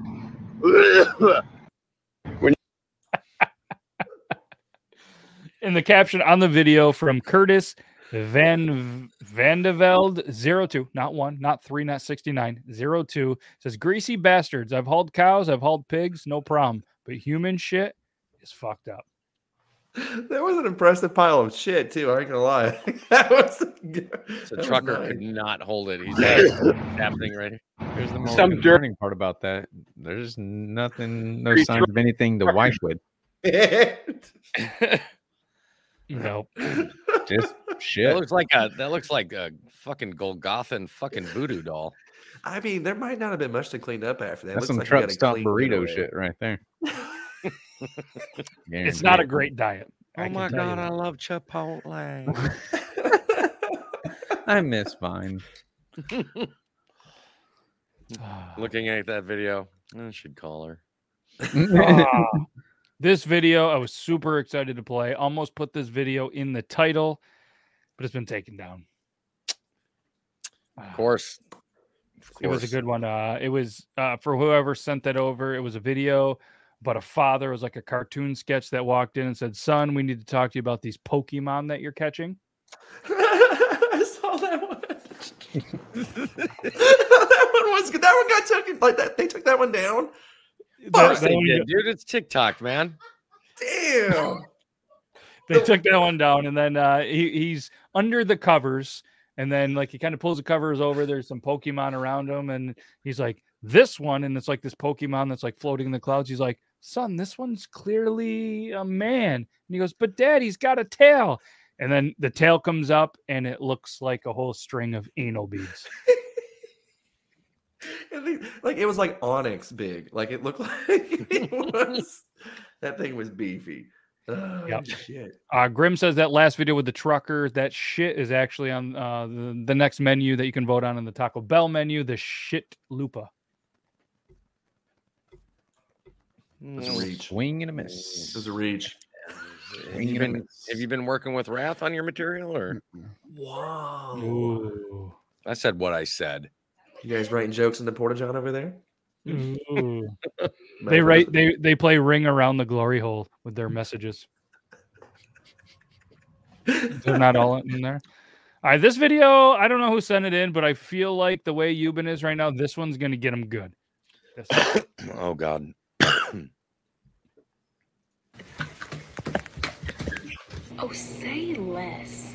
when In the caption on the video from Curtis Van Vandeveld 02, not one, not three, not 69, 02 says greasy bastards. I've hauled cows, I've hauled pigs, no problem. But human shit is fucked up. That was an impressive pile of shit too. I ain't gonna lie. that was The that was trucker nice. could not hold it. He's like, happening right here. Here's the most Some dirt- concerning part about that. There's nothing, no Dirty signs of anything to wipe with. No. Just That shit. looks like a that looks like a fucking Golgothan fucking voodoo doll. I mean, there might not have been much to clean up after that. That's Looks some like truck stop burrito getaway. shit right there. It's not a great diet. Oh my god, I love Chipotle. I miss Vine. Looking at that video, I should call her. Ah, this video, I was super excited to play. Almost put this video in the title, but it's been taken down. Of course. Of It was a good one. Uh, it was uh, for whoever sent that over. It was a video, but a father was like a cartoon sketch that walked in and said, "Son, we need to talk to you about these Pokemon that you're catching." I saw that one. that one was good. That one got taken like that. They took that one down. Of course that they one did, dude. It's TikTok, man. Damn. They took that one down, and then uh, he, he's under the covers, and then like he kind of pulls the covers over. There's some Pokemon around him, and he's like, "This one," and it's like this Pokemon that's like floating in the clouds. He's like, "Son, this one's clearly a man," and he goes, "But Dad, he's got a tail." And then the tail comes up, and it looks like a whole string of anal beads. Like it was like Onix big. Like it looked like it was. That thing was beefy. Oh, Yep. shit. Uh, Grim says that last video with the trucker, that shit is actually on uh, the, the next menu that you can vote on in the Taco Bell menu, the shit lupa. It was a mm. reach. Swing and a miss. It was a reach. Have you been Have you been working with Wrath on your material, or Whoa. Ooh. I said what I said. You guys writing jokes in the porta john over there? Mm. They write they they play ring around the glory hole with their messages. They're not all in there. All right, this video, I don't know who sent it in, but I feel like the way Euban is right now, this one's gonna get him good. This- Oh God. Oh, say less.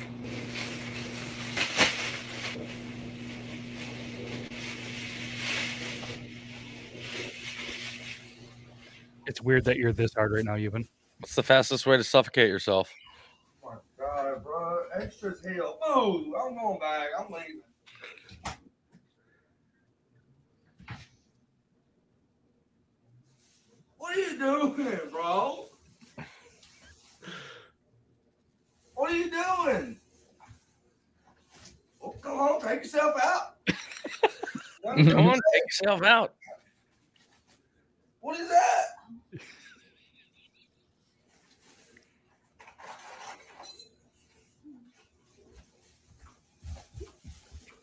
It's weird that you're this hard right now, Euban. What's the fastest way to suffocate yourself? My god, bro. Extra hell. Move. I'm going back. I'm leaving. What are you doing, bro? What are you doing? Oh, come on, take yourself out. Come on, take yourself out. What is that?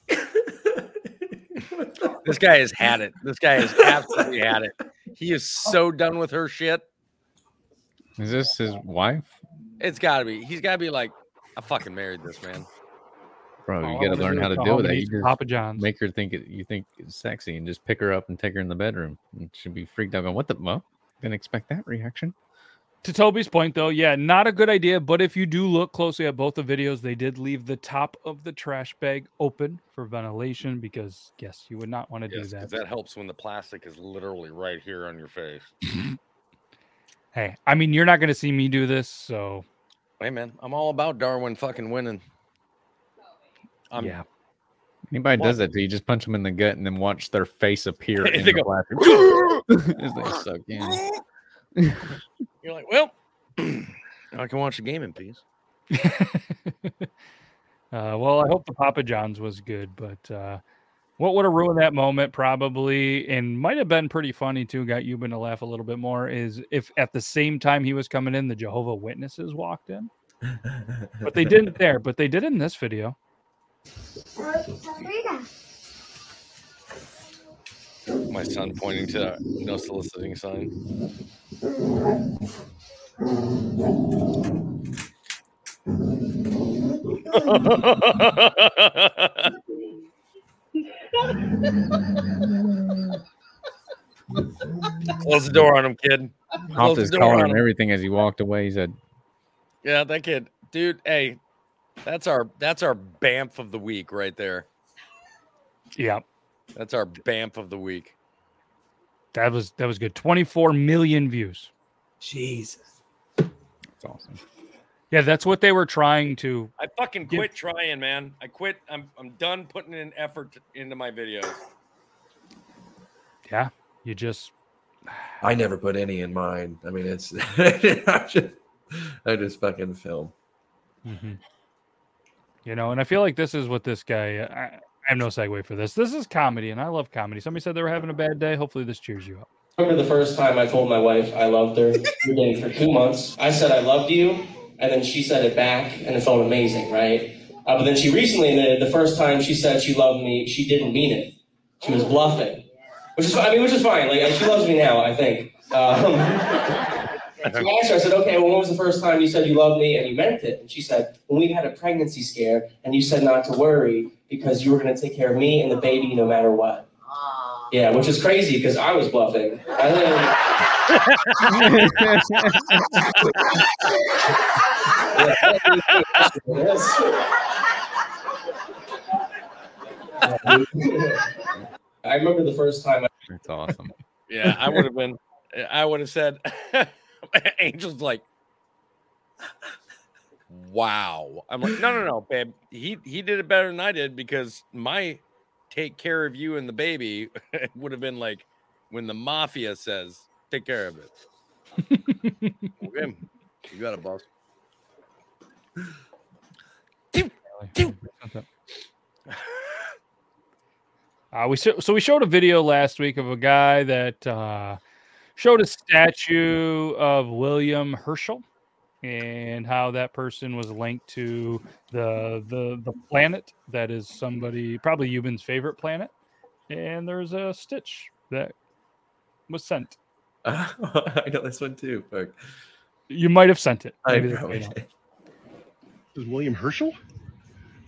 This guy has had it. This guy has absolutely had it. He is so done with her shit. Is this his wife? It's got to be. He's got to be like, I fucking married this man. Bro, Oh, you got to learn how to deal with that. You just Papa John's. make her think it, you think it's sexy and just pick her up and take her in the bedroom. And she'd be freaked out. Going, what the? Well, didn't expect that reaction. To Toby's point, though, yeah, not a good idea. But if you do look closely at both the videos, they did leave the top of the trash bag open for ventilation because, yes, you would not want to Yes, do 'cause that. that helps when the plastic is literally right here on your face. Hey, I mean, you're not going to see me do this, so Hey man, I'm all about Darwin fucking winning. I'm, yeah. Anybody Well- does that to you, just punch them in the gut and then watch their face appear in the go, plastic as they suck in. You're like, well, I can watch the game in peace. Uh, well, I hope the Papa John's was good, but uh, what would have ruined that moment probably, and might have been pretty funny too, got Euban to laugh a little bit more, is if at the same time he was coming in, the Jehovah Witnesses walked in. But they didn't there, but they did in this video. My son pointing to no soliciting sign. Close the door on him, kid. Popped Close his the collar on and him. everything as he walked away. He said, Yeah, that kid, dude. Hey, that's our that's our bamf of the week right there. Yeah, That's our bamf of the week. that was that was good. 24 million views. Jesus. "That's awesome." Yeah, that's what they were trying to. I fucking Give- quit trying, man. I quit. I'm I'm done putting in effort into my videos. Yeah, you just I never put any in mine. I mean, it's I just, I just fucking film. Mhm. You know, and I feel like this is what this guy. I, I have no segue for this. This is comedy, and I love comedy. Somebody said they were having a bad day. Hopefully, this cheers you up. remember the first time I told my wife I loved her. We were dating for two months. I said I loved you, and then she said it back, and it felt amazing, right? Uh, but then she recently admitted the first time she said she loved me, she didn't mean it. She was bluffing, which is I mean, which is fine. Like and she loves me now, I think. Um, so I asked her, I said, okay, well, when was the first time you said you loved me and you meant it? And she said, when we had a pregnancy scare and you said not to worry because you were going to take care of me and the baby no matter what. Yeah, which is crazy because I was bluffing. I think- I remember the first time I That's awesome. Yeah, I would have been. I would have said, Angel's like, wow. I'm like, no, no, no, babe. He he did it better than I did because my take care of you and the baby would have been like when the mafia says, take care of it. okay, you got it, boss. Uh, we so, so we showed a video last week of a guy that uh, showed a statue of William Herschel, and how that person was linked to the the the planet that is somebody probably Euban's favorite planet, and there's a stitch that was sent. I know this one too. Fuck. You might have sent it. Maybe that's probably why you don't. did. This is William Herschel,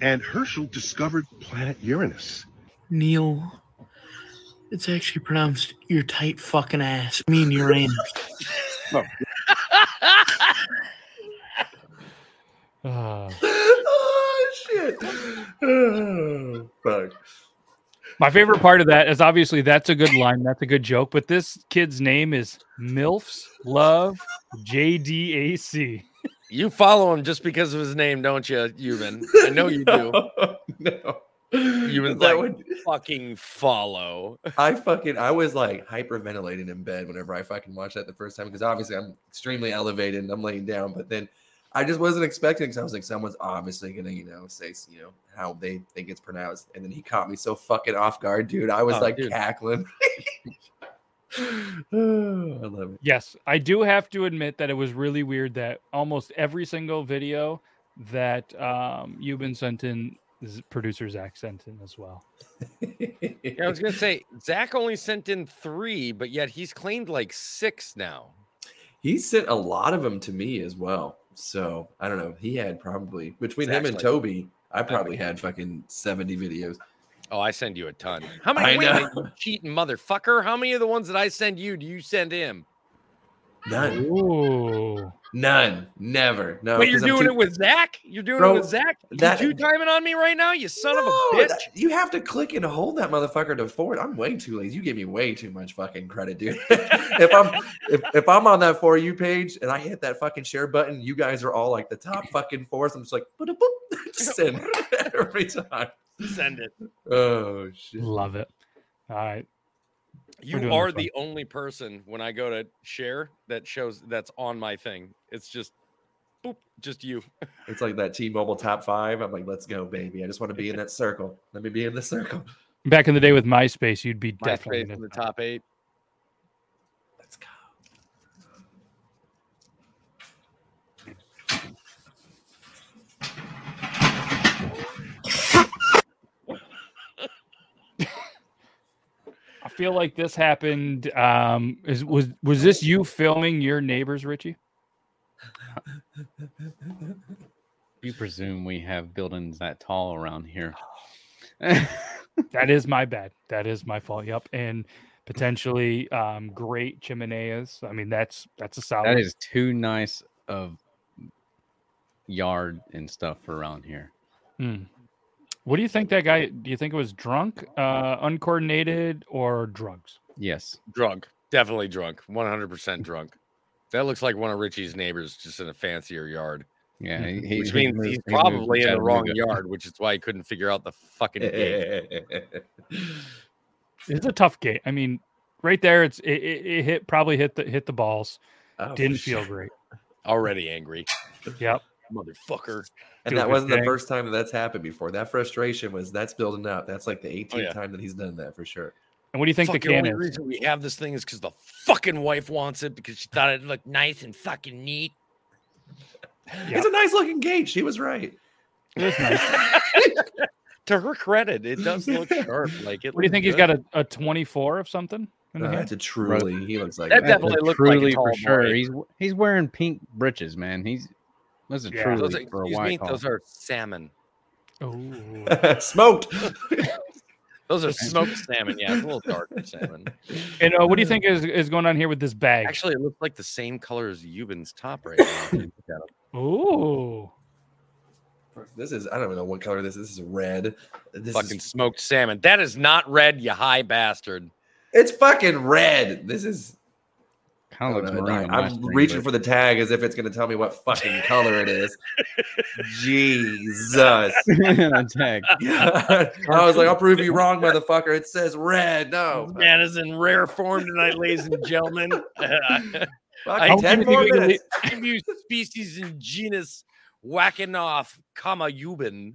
and Herschel discovered planet Uranus. Neil, it's actually pronounced your tight fucking ass. I mean Uranus. Ah. oh shit! Oh, fuck. My favorite part of that is obviously that's a good line, that's a good joke, but this kid's name is Milfs Love JDAC. You follow him just because of his name, don't you, Euban? I know you do. no. Euban's That like, would- fucking follow. I fucking I was like hyperventilating in bed whenever I fucking watched that the first time because obviously I'm extremely elevated and I'm laying down, but then I just wasn't expecting because I was like, someone's obviously gonna, you know, say you know how they think it's pronounced, and then he caught me so fucking off guard, dude. I was Oh, like dude. cackling. I love it. Yes, I do have to admit that it was really weird that almost every single video that um been sent in z- producer Zach sent in as well. Yeah, I was gonna say Zach only sent in three, but yet he's claimed like six now. He sent a lot of them to me as well. So I don't know. He had probably between him and like- Toby, I probably had fucking 70 videos. Oh, I send you a ton. How many? I Wait minute, you cheating motherfucker! How many of the ones that I send you do you send him? None. Ooh. None. Never. No. Wait, you're doing too- it with Zach? You're doing Bro, it with Zach? that- you two timing on me right now, you son of a bitch. that- you have to click and hold that motherfucker to forward. I'm way too lazy. You give me way too much fucking credit, dude. if I'm if, if I'm on that for you page and I hit that fucking share button, you guys are all like the top fucking fours. I'm just like boop, boop, just send every time. Send it. Oh shit. Love it. All right. You are the only person when I go to share that shows that's on my thing. It's just boop, just you. It's like that T-Mobile top five. I'm like, let's go, baby. I just want to be in that circle. Let me be in the circle. Back in the day with MySpace, you'd be My definitely in in the the top eight. Feel like this happened. Um, is was was this you filming your neighbors, Richie? You presume we have buildings that tall around here. That is my bad. That is my fault. Yep, and potentially um, great chimeneas. I mean, that's that's a solid. that is too nice of yard and stuff around here. Hmm. What do you think that guy? Do you think it was drunk, uh, uncoordinated, or drugs? Yes. Drunk. Definitely drunk. 100% drunk. That looks like one of Richie's neighbors just in a fancier yard. Yeah, he- he- which he means moved- he's he probably in the wrong Chattanooga. yard, which is why he couldn't figure out the fucking gate. It's a tough gate. I mean, right there, it's it, it, it hit probably hit the hit the balls. Oh, Didn't feel sure. great. Already angry. Yep. Motherfucker. And that wasn't the first time that that's happened before. That frustration was that's building up. That's like the 18th Oh, yeah. time that he's done that for sure. And what do you think Fuck, the the can only is? reason we have this thing is because the fucking wife wants it because she thought it looked nice and fucking neat. It's a nice looking gate. She was right. It is nice. to her credit, it does look sharp. Like it. What do you think? He's got a, a 24 of something? Uh, that's a truly. He looks like That it. definitely That's a like a truly tall for sure. boy. He's he's wearing pink breeches, man. He's those are Yeah. truly Those are, for a excuse white me, call. those are salmon. Oh. smoked. Those are smoked salmon. Yeah, it's a little darker salmon. And uh, what do you think is, is going on here with this bag? Actually, it looks like the same color as Euban's top right now. if you look at 'em. Ooh. This is I don't even know what color this is. This is red. This fucking is smoked salmon. That is not red, you high bastard. it's fucking red. This is kind I of don't looks know, maroon. I- on my I'm screen, reaching but- for the tag as if it's going to tell me what fucking color it is. Jesus. tag. I was like, I'll prove you wrong, motherfucker. It says red. No. Man is in rare form tonight, ladies and gentlemen. Fucking I 10 give more you- minutes. give species and genus whacking off, comma Euban.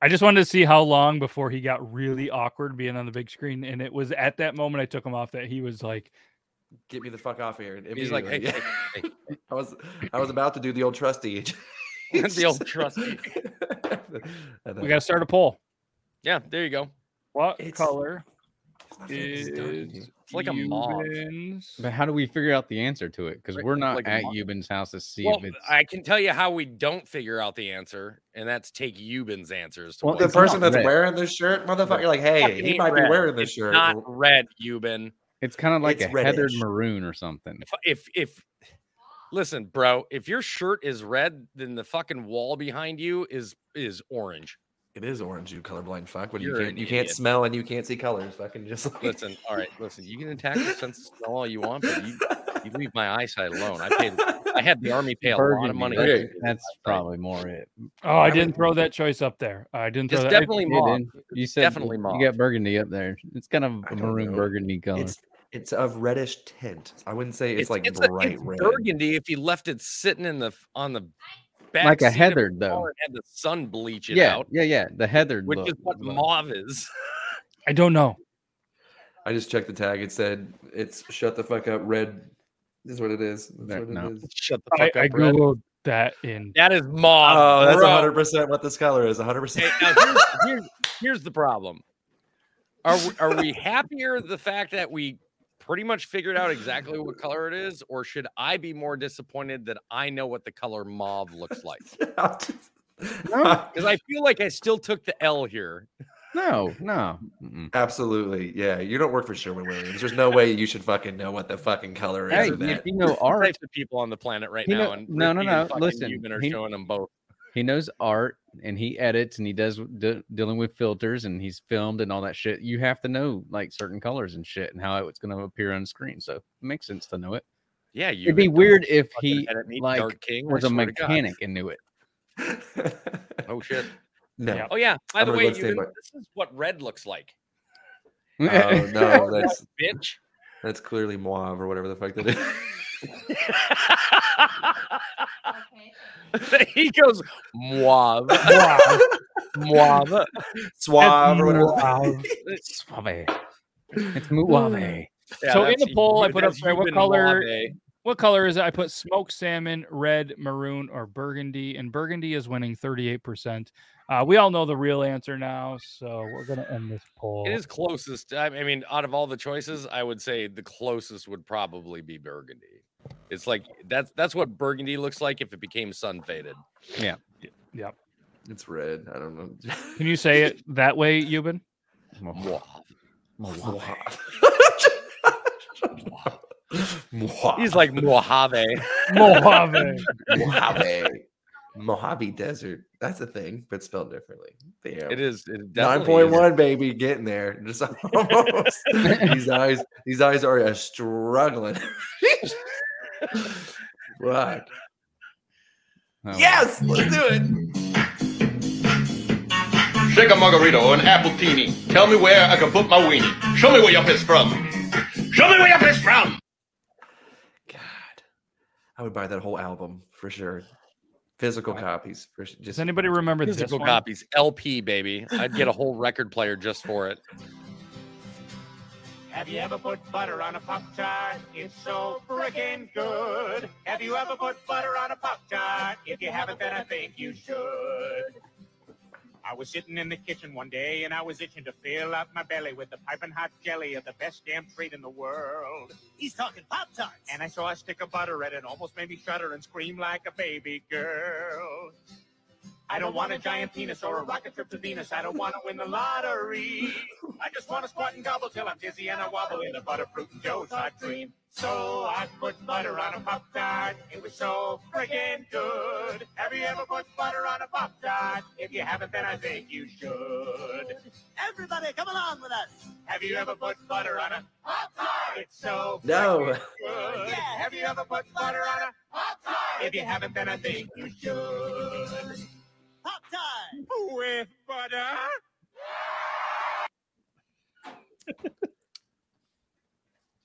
I just wanted to see how long before he got really awkward being on the big screen. And it was at that moment I took him off that he was like Get me the fuck off here. He's like, hey, hey, hey, hey. I was I was about to do the old trusty. the old trusty. We got to start a poll. Yeah, there you go. What It's- color It's is It's like a mauve. But how do we figure out the answer to it? Because we're not like at mo- Euban's house to see Well, if it's. I can tell you how we don't figure out the answer, and that's take Euban's answers. To Well, the person that's red. wearing this shirt, motherfucker. You're like, hey, he ain't might be wearing this It's shirt. Not red, Euban. It's kind of like It's a heathered maroon or something. If if listen, bro, if your shirt is red, then the fucking wall behind you is is orange. It is orange, you colorblind fuck. When you You're can't an you can't smell and you can't see colors. Fucking just like Listen, all right, listen. You can attack the sense of smell all you want, but you, you leave my eyesight alone. I paid. I had the army pay a lot of money. That's, that's probably more it. Oh, I didn't throw that choice up there. I didn't throw It's that. Definitely You mauve. You said definitely you got burgundy up there. It's kind of I a don't maroon know. burgundy color. it's it's of reddish tint. I wouldn't say it's, like it's a- it's red. burgundy if you left it sitting in the on the back Like a seat of your heathered, though. and had the sun bleach it yeah, out, yeah, yeah. The heathered which look. is what look. mauve is. I don't know. I just checked the tag. It said it's shut the fuck up red. Is what it is. That's There- what it no. is. Shut the fuck I up, Red. googled that in. That is mauve. Oh, that's hundred percent what this color is. One hundred percent. here's, here's, here's the problem. Are we, are we happier the fact that we pretty much figured out exactly what color it is, or should I be more disappointed that I know what the color mauve looks like? Because I feel like I still took the L here. No, no. Mm-mm. Absolutely, yeah. You don't work for Sherwin Williams. There's no way you should fucking know what the fucking color is. Hey, of if that. you know All art, types of people on the planet right He now, know- and no, no, no, listen, Euban are he- showing them both. He knows art and he edits and he does de- dealing with filters and he's filmed and all that shit. You have to know like certain colors and shit and how it's going to appear on screen. So it makes sense to know it. Yeah, you. It'd be weird if he like King, was a swear to God. mechanic and knew it. Oh shit. no. Oh yeah. By I'm the way, go and say Euban, my- this is what red looks like. Oh no, that's Bitch. that's clearly mauve or whatever the fuck that is. he goes mauve. mauve. Suave or whatever. Suave. It's muave. Yeah, so in the poll, I put up there what color. Mauve. What color is it? I put smoked salmon, red, maroon, or burgundy, and burgundy is winning 38%. Uh, we all know the real answer now, so we're gonna end this poll. It is closest. I I mean, out of all the choices, I would say the closest would probably be burgundy. It's like that's that's what burgundy looks like if it became sun faded. Yeah. Yep. It's red. I don't know. Can you say it that way, Euban? He's like Mojave. Mojave. Mojave. Mojave Desert. That's a thing, but spelled differently. Damn. It is. It Nine definitely point is. one, baby, getting there. Just almost. these eyes, these eyes are uh, struggling. Fuck. Oh, Yes, let's do it. Shake a margarita or an appletini. Tell me where I can put my weenie. Show me where you're pissed from. Show me where you're pissed from. God. I would buy that whole album for sure. Physical copies for s- Does just anybody remember this Physical one? copies, LP baby. I'd get a whole record player just for it. Have you ever put butter on a Pop Tart? It's so friggin' good. Have you ever put butter on a Pop Tart? If you haven't, then I think you should. I was sitting in the kitchen one day and I was itching to fill up my belly with the piping hot jelly of the best damn treat in the world. He's talking Pop Tarts. And I saw a stick of butter and it almost made me shudder and scream like a baby girl. I don't want a giant penis or a rocket trip to Venus. I don't want to win the lottery. I just want to squat and gobble till I'm dizzy and I wobble in the butterfruit and Joe's hot dream. So I put butter on a Pop Tart. It was so friggin' good. Have you ever put butter on a Pop Tart? If you haven't, then I think you should. Everybody, come along with us. Have you ever put butter on a Pop Tart? It's so No. good. Yeah. Have you ever put butter on a Pop Tart? If you haven't, then I think you should. Pop Tart with butter.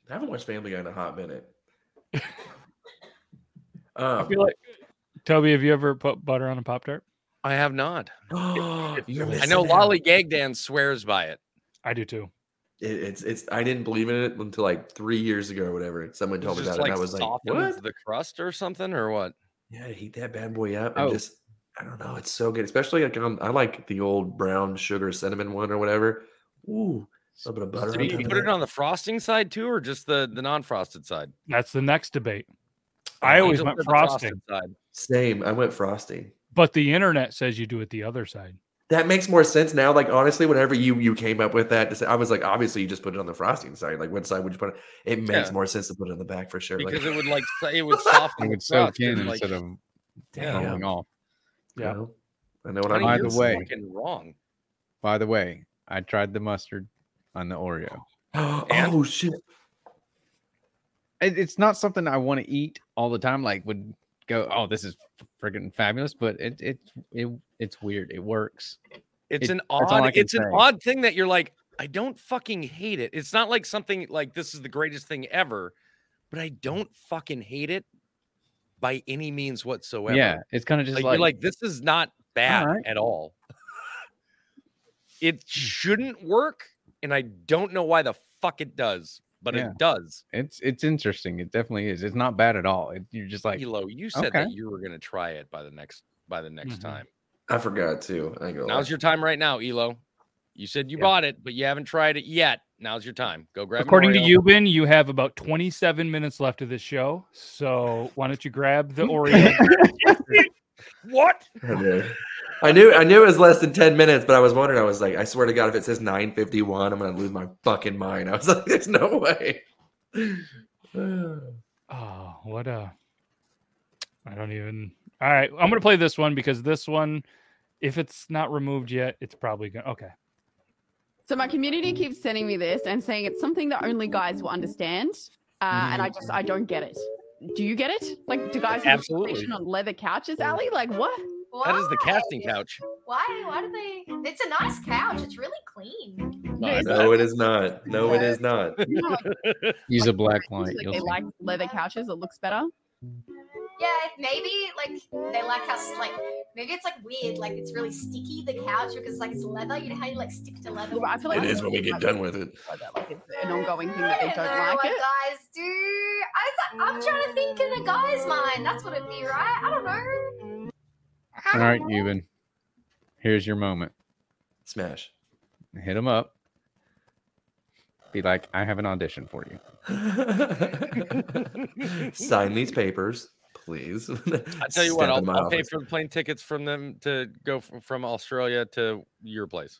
I haven't watched Family Guy in a hot minute. I Um, feel like Toby, have you ever put butter on a pop tart? I have not. I know out. Lolly Gagdan swears by it. I do too. It, it's it's. I didn't believe in it until like three years ago or whatever. Someone told me Just about like it. and I was like, softens what? the crust or something or what? Yeah, heat that bad boy up and Oh. just. I don't know. It's so good, especially like um, I like the old brown sugar cinnamon one or whatever. Ooh, a little bit of butter. So you top of put it that. on the frosting side too, or just the the non-frosted side? That's the next debate. I always went said frosted frosting, side. Same. I went frosting. but the internet says you do it the other side. That makes more sense now. Like honestly, whenever you you came up with that, I was like, obviously, you just put it on the frosting side. Like, what side would you put it? It makes Yeah. more sense to put it on the back for sure. Because like, it would like s- it would soften It would soak in and, like, instead of Yeah. falling off. Yeah. know, I know what I'm By you're the way, fucking wrong. by the way, I tried the mustard on the Oreo. oh shit! It, it's not something I want to eat all the time. Like would go, oh, this is freaking fabulous, but it it it it's weird. It works. It's It- an that's all I odd can it's an odd thing that you're like, I don't fucking hate it. It's not like something like this is the greatest thing ever, but I don't fucking hate it by any means whatsoever. Yeah, it's kind of just like, like, you're like this is not bad right. at all. It shouldn't work, and I don't know why the fuck it does, but Yeah. it does. it's it's interesting. It definitely is. It's not bad at all. It, you're just like, Elo, you said okay. that you were gonna try it by the next by the next Mhm. time. I forgot too. I go. Now's your time right now, Elo. You said you Yeah. bought it, but you haven't tried it yet. Now's your time. Go grab. an According to Oreo. Euban, you have about 27 minutes left of this show. So why don't you grab the Oreo? what? I knew I knew it was less than 10 minutes, but I was wondering, I was like, I swear to God, if it says 951, I'm gonna lose my fucking mind. I was like, there's no way. Oh, what a. I don't even. All right. I'm going to play this one because this one, if it's not removed yet, it's probably going to. Okay. So my community keeps sending me this and saying it's something that only guys will understand, uh, and I just I don't get it. Do you get it? Like, do guys have a Absolutely. on leather couches, Ali? Like, what? That is the casting couch. Why? Why do they? It's a nice couch. It's really clean. No, it is not. No, it is not. use a black light. Like You'll they see. like leather couches. It looks better. Yeah, maybe like they like us. Like maybe it's like weird. Like it's really sticky the couch because like it's leather. You know how you like stick to leather. I feel like It is when we get done with it. Like it's an ongoing thing that they I don't don't know like what it. guys do. I, I'm trying to think in a guy's mind. That's what it'd be, right? I don't know. All right, Euban. Here's your moment. Smash. Hit him up. Be like, I have an audition for you. Sign these papers, please. I tell you what, I'll, I'll pay for the plane tickets from them to go from, from Australia to your place.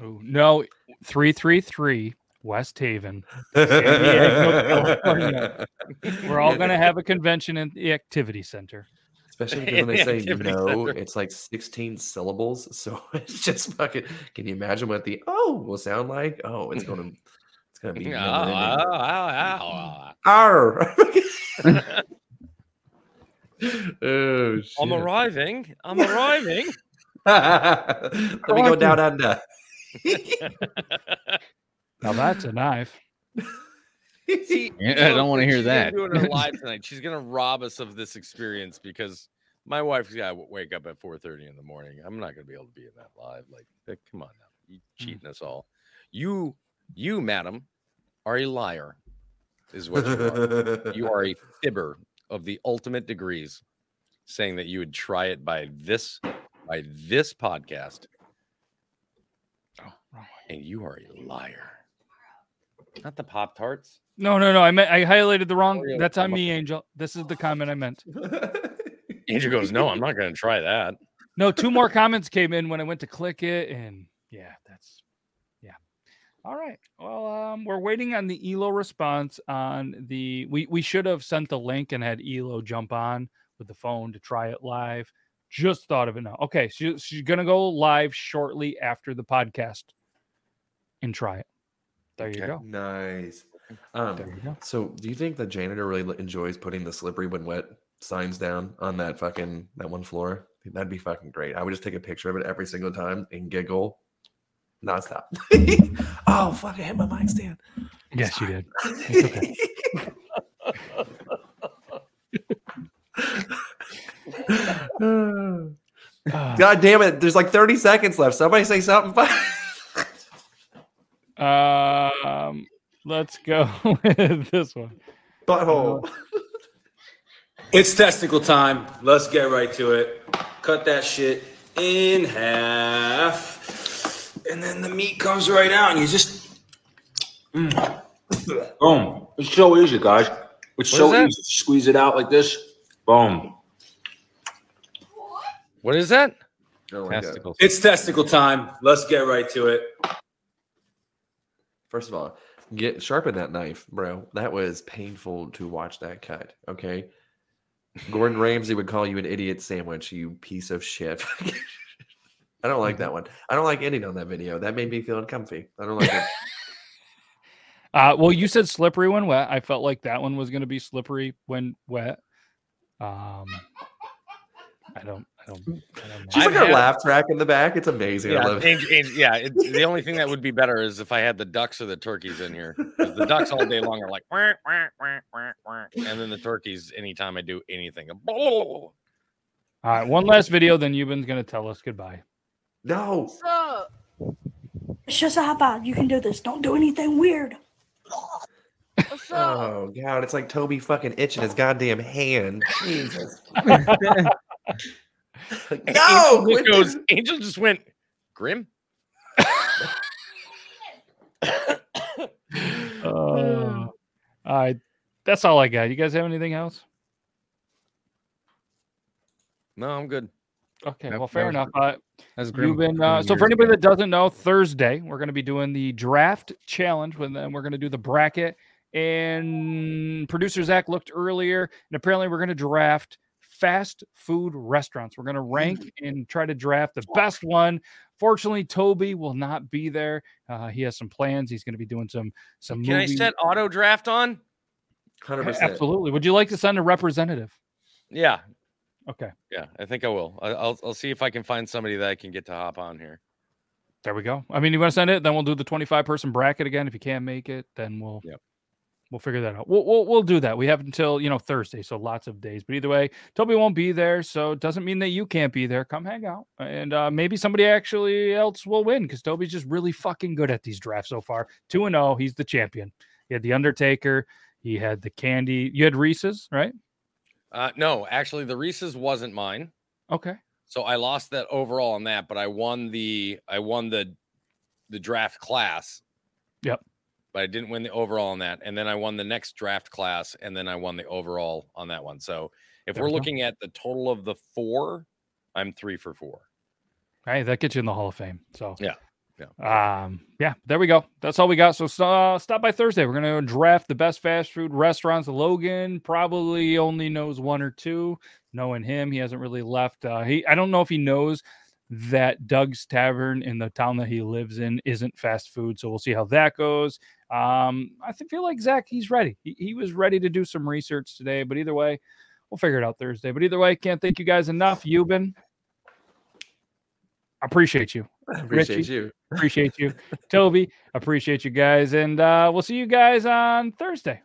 Oh, no. 333 West Haven. San Diego, California. We're all going to have a convention in the activity center. Especially because when they say no, center. it's like 16 syllables. So it's just fucking. Can you imagine what the oh will sound like? Oh, it's gonna, it's gonna be. Oh, never ow, ending. Ow, ow. Arr! oh, shit. I'm arriving. I'm arriving. Let me go down under. Now that's a knife. See, Yeah, I don't wanna hear that. Do it live tonight. She's gonna rob us of this experience because my wife's got to wake up at 4:30 in the morning. I'm not gonna be able to be in that live. Like, come on now, you hmm. cheating us all. You, you, madam, are a liar. Is what you are. you are a fibber of the ultimate degrees, saying that you would try it by this by this podcast. Oh, and you are a liar. Not the Pop Tarts. No, no, no. I meant I highlighted the wrong. Oreo That's on me, Angel. This is the comment I meant. Angel goes, No, I'm not going to try that. No, two more comments came in when I went to click it, and yeah, that's yeah. All right. Well, um, we're waiting on the Elo response on the. We we should have sent the link and had Elo jump on with the phone to try it live. Just thought of it now. Okay, she, she's gonna go live shortly after the podcast and try it. There you Okay, go. Nice. Um, There you go. So, do you think the janitor really enjoys putting the slippery when wet signs down on that fucking that one floor? That'd be fucking great. I would just take a picture of it every single time and giggle nonstop. oh fuck! I hit my mic stand. Yes, you did. It's okay. God damn it! There's like 30 seconds left. Somebody say something. Uh, let's go with this one. Butthole. It's testicle time. Let's get right to it. Cut that shit in half. And then the meat comes right out, and you just. Mm. Boom. It's so easy, guys. It's What so is that? easy. Squeeze it out like this. Boom. What is that? Oh. Testicles. It's testicle time. Let's get right to it. First of all, get sharpen that knife, bro. That was painful to watch that cut. Okay. Gordon Ramsay would call you an idiot sandwich, you piece of shit. I don't like that one. I don't like ending on that video. That made me feel uncomfy. I don't like it. Uh, well, you said slippery when wet. I felt like that one was going to be slippery when wet. Um, I don't, I don't, I don't. She's like I've our had- laugh track in the back. It's amazing. I Yeah, love it. Angel- Angel- yeah. It, the only thing that would be better is if I had the ducks or the turkeys in here. the ducks all day long are like, "Wah, wah, wah, wah, wah," and then the turkeys, anytime I do anything, All right, one last video, then Euban's going to tell us goodbye. No. So, It's just a high five. You can do this. Don't do anything weird. Oh god, it's like Toby fucking itching his goddamn hand. Jesus. no, No, Angel just, Quentin. goes, Angel just went grim. Uh, all right, that's all I got. You guys have anything else? No, I'm good. Okay, well, fair enough. Uh, That's grim. you've been uh, so for anybody that doesn't know, Thursday we're going to be doing the draft challenge, and then we're going to do the bracket. And producer Zach looked earlier, and apparently we're going to draft fast food restaurants. We're going to rank and try to draft the best one. Fortunately, Toby will not be there. Uh, he has some plans. He's going to be doing some some. Can I set auto draft on? Hundred percent. Absolutely. Would you like to send a representative? Yeah, Okay. yeah. I think I will. I, I'll I'll see if I can find somebody that I can get to hop on here. There we go. I mean, you want to send it? Then we'll do the 25 person bracket again. If you can't make it, then we'll Yep. we'll figure that out. We'll, we'll we'll do that. We have until you know Thursday, so lots of days. But either way, Toby won't be there, so it doesn't mean that you can't be there. Come hang out, and uh, maybe somebody actually else will win because Toby's just really fucking good at these drafts so far. Two and zero, he's the champion. He had the Undertaker. He had the Candy. You had Reese's, right? Uh, no, actually, the Reese's wasn't mine. Okay. So I lost that overall on that, but I won the I won the the draft class. Yep. But I didn't win the overall on that. And then I won the next draft class, and then I won the overall on that one. So if There we're we go. looking at the total of the four, I'm three for four. Hey, that gets you in the Hall of Fame. So Yeah. Yeah. Um, yeah, there we go. That's all we got. So uh, stop by Thursday. We're gonna draft the best fast food restaurants. Logan probably only knows one or two. Knowing him, he hasn't really left. Uh, he I don't know if he knows that Doug's Tavern in the town that he lives in isn't fast food. So we'll see how that goes. Um, I feel like Zach, he's ready. He, he was ready to do some research today. But either way, we'll figure it out Thursday. But either way, can't thank you guys enough. Euban, I appreciate you. Appreciate Richie, you. Appreciate you. Toby, appreciate you guys. And uh, we'll see you guys on Thursday.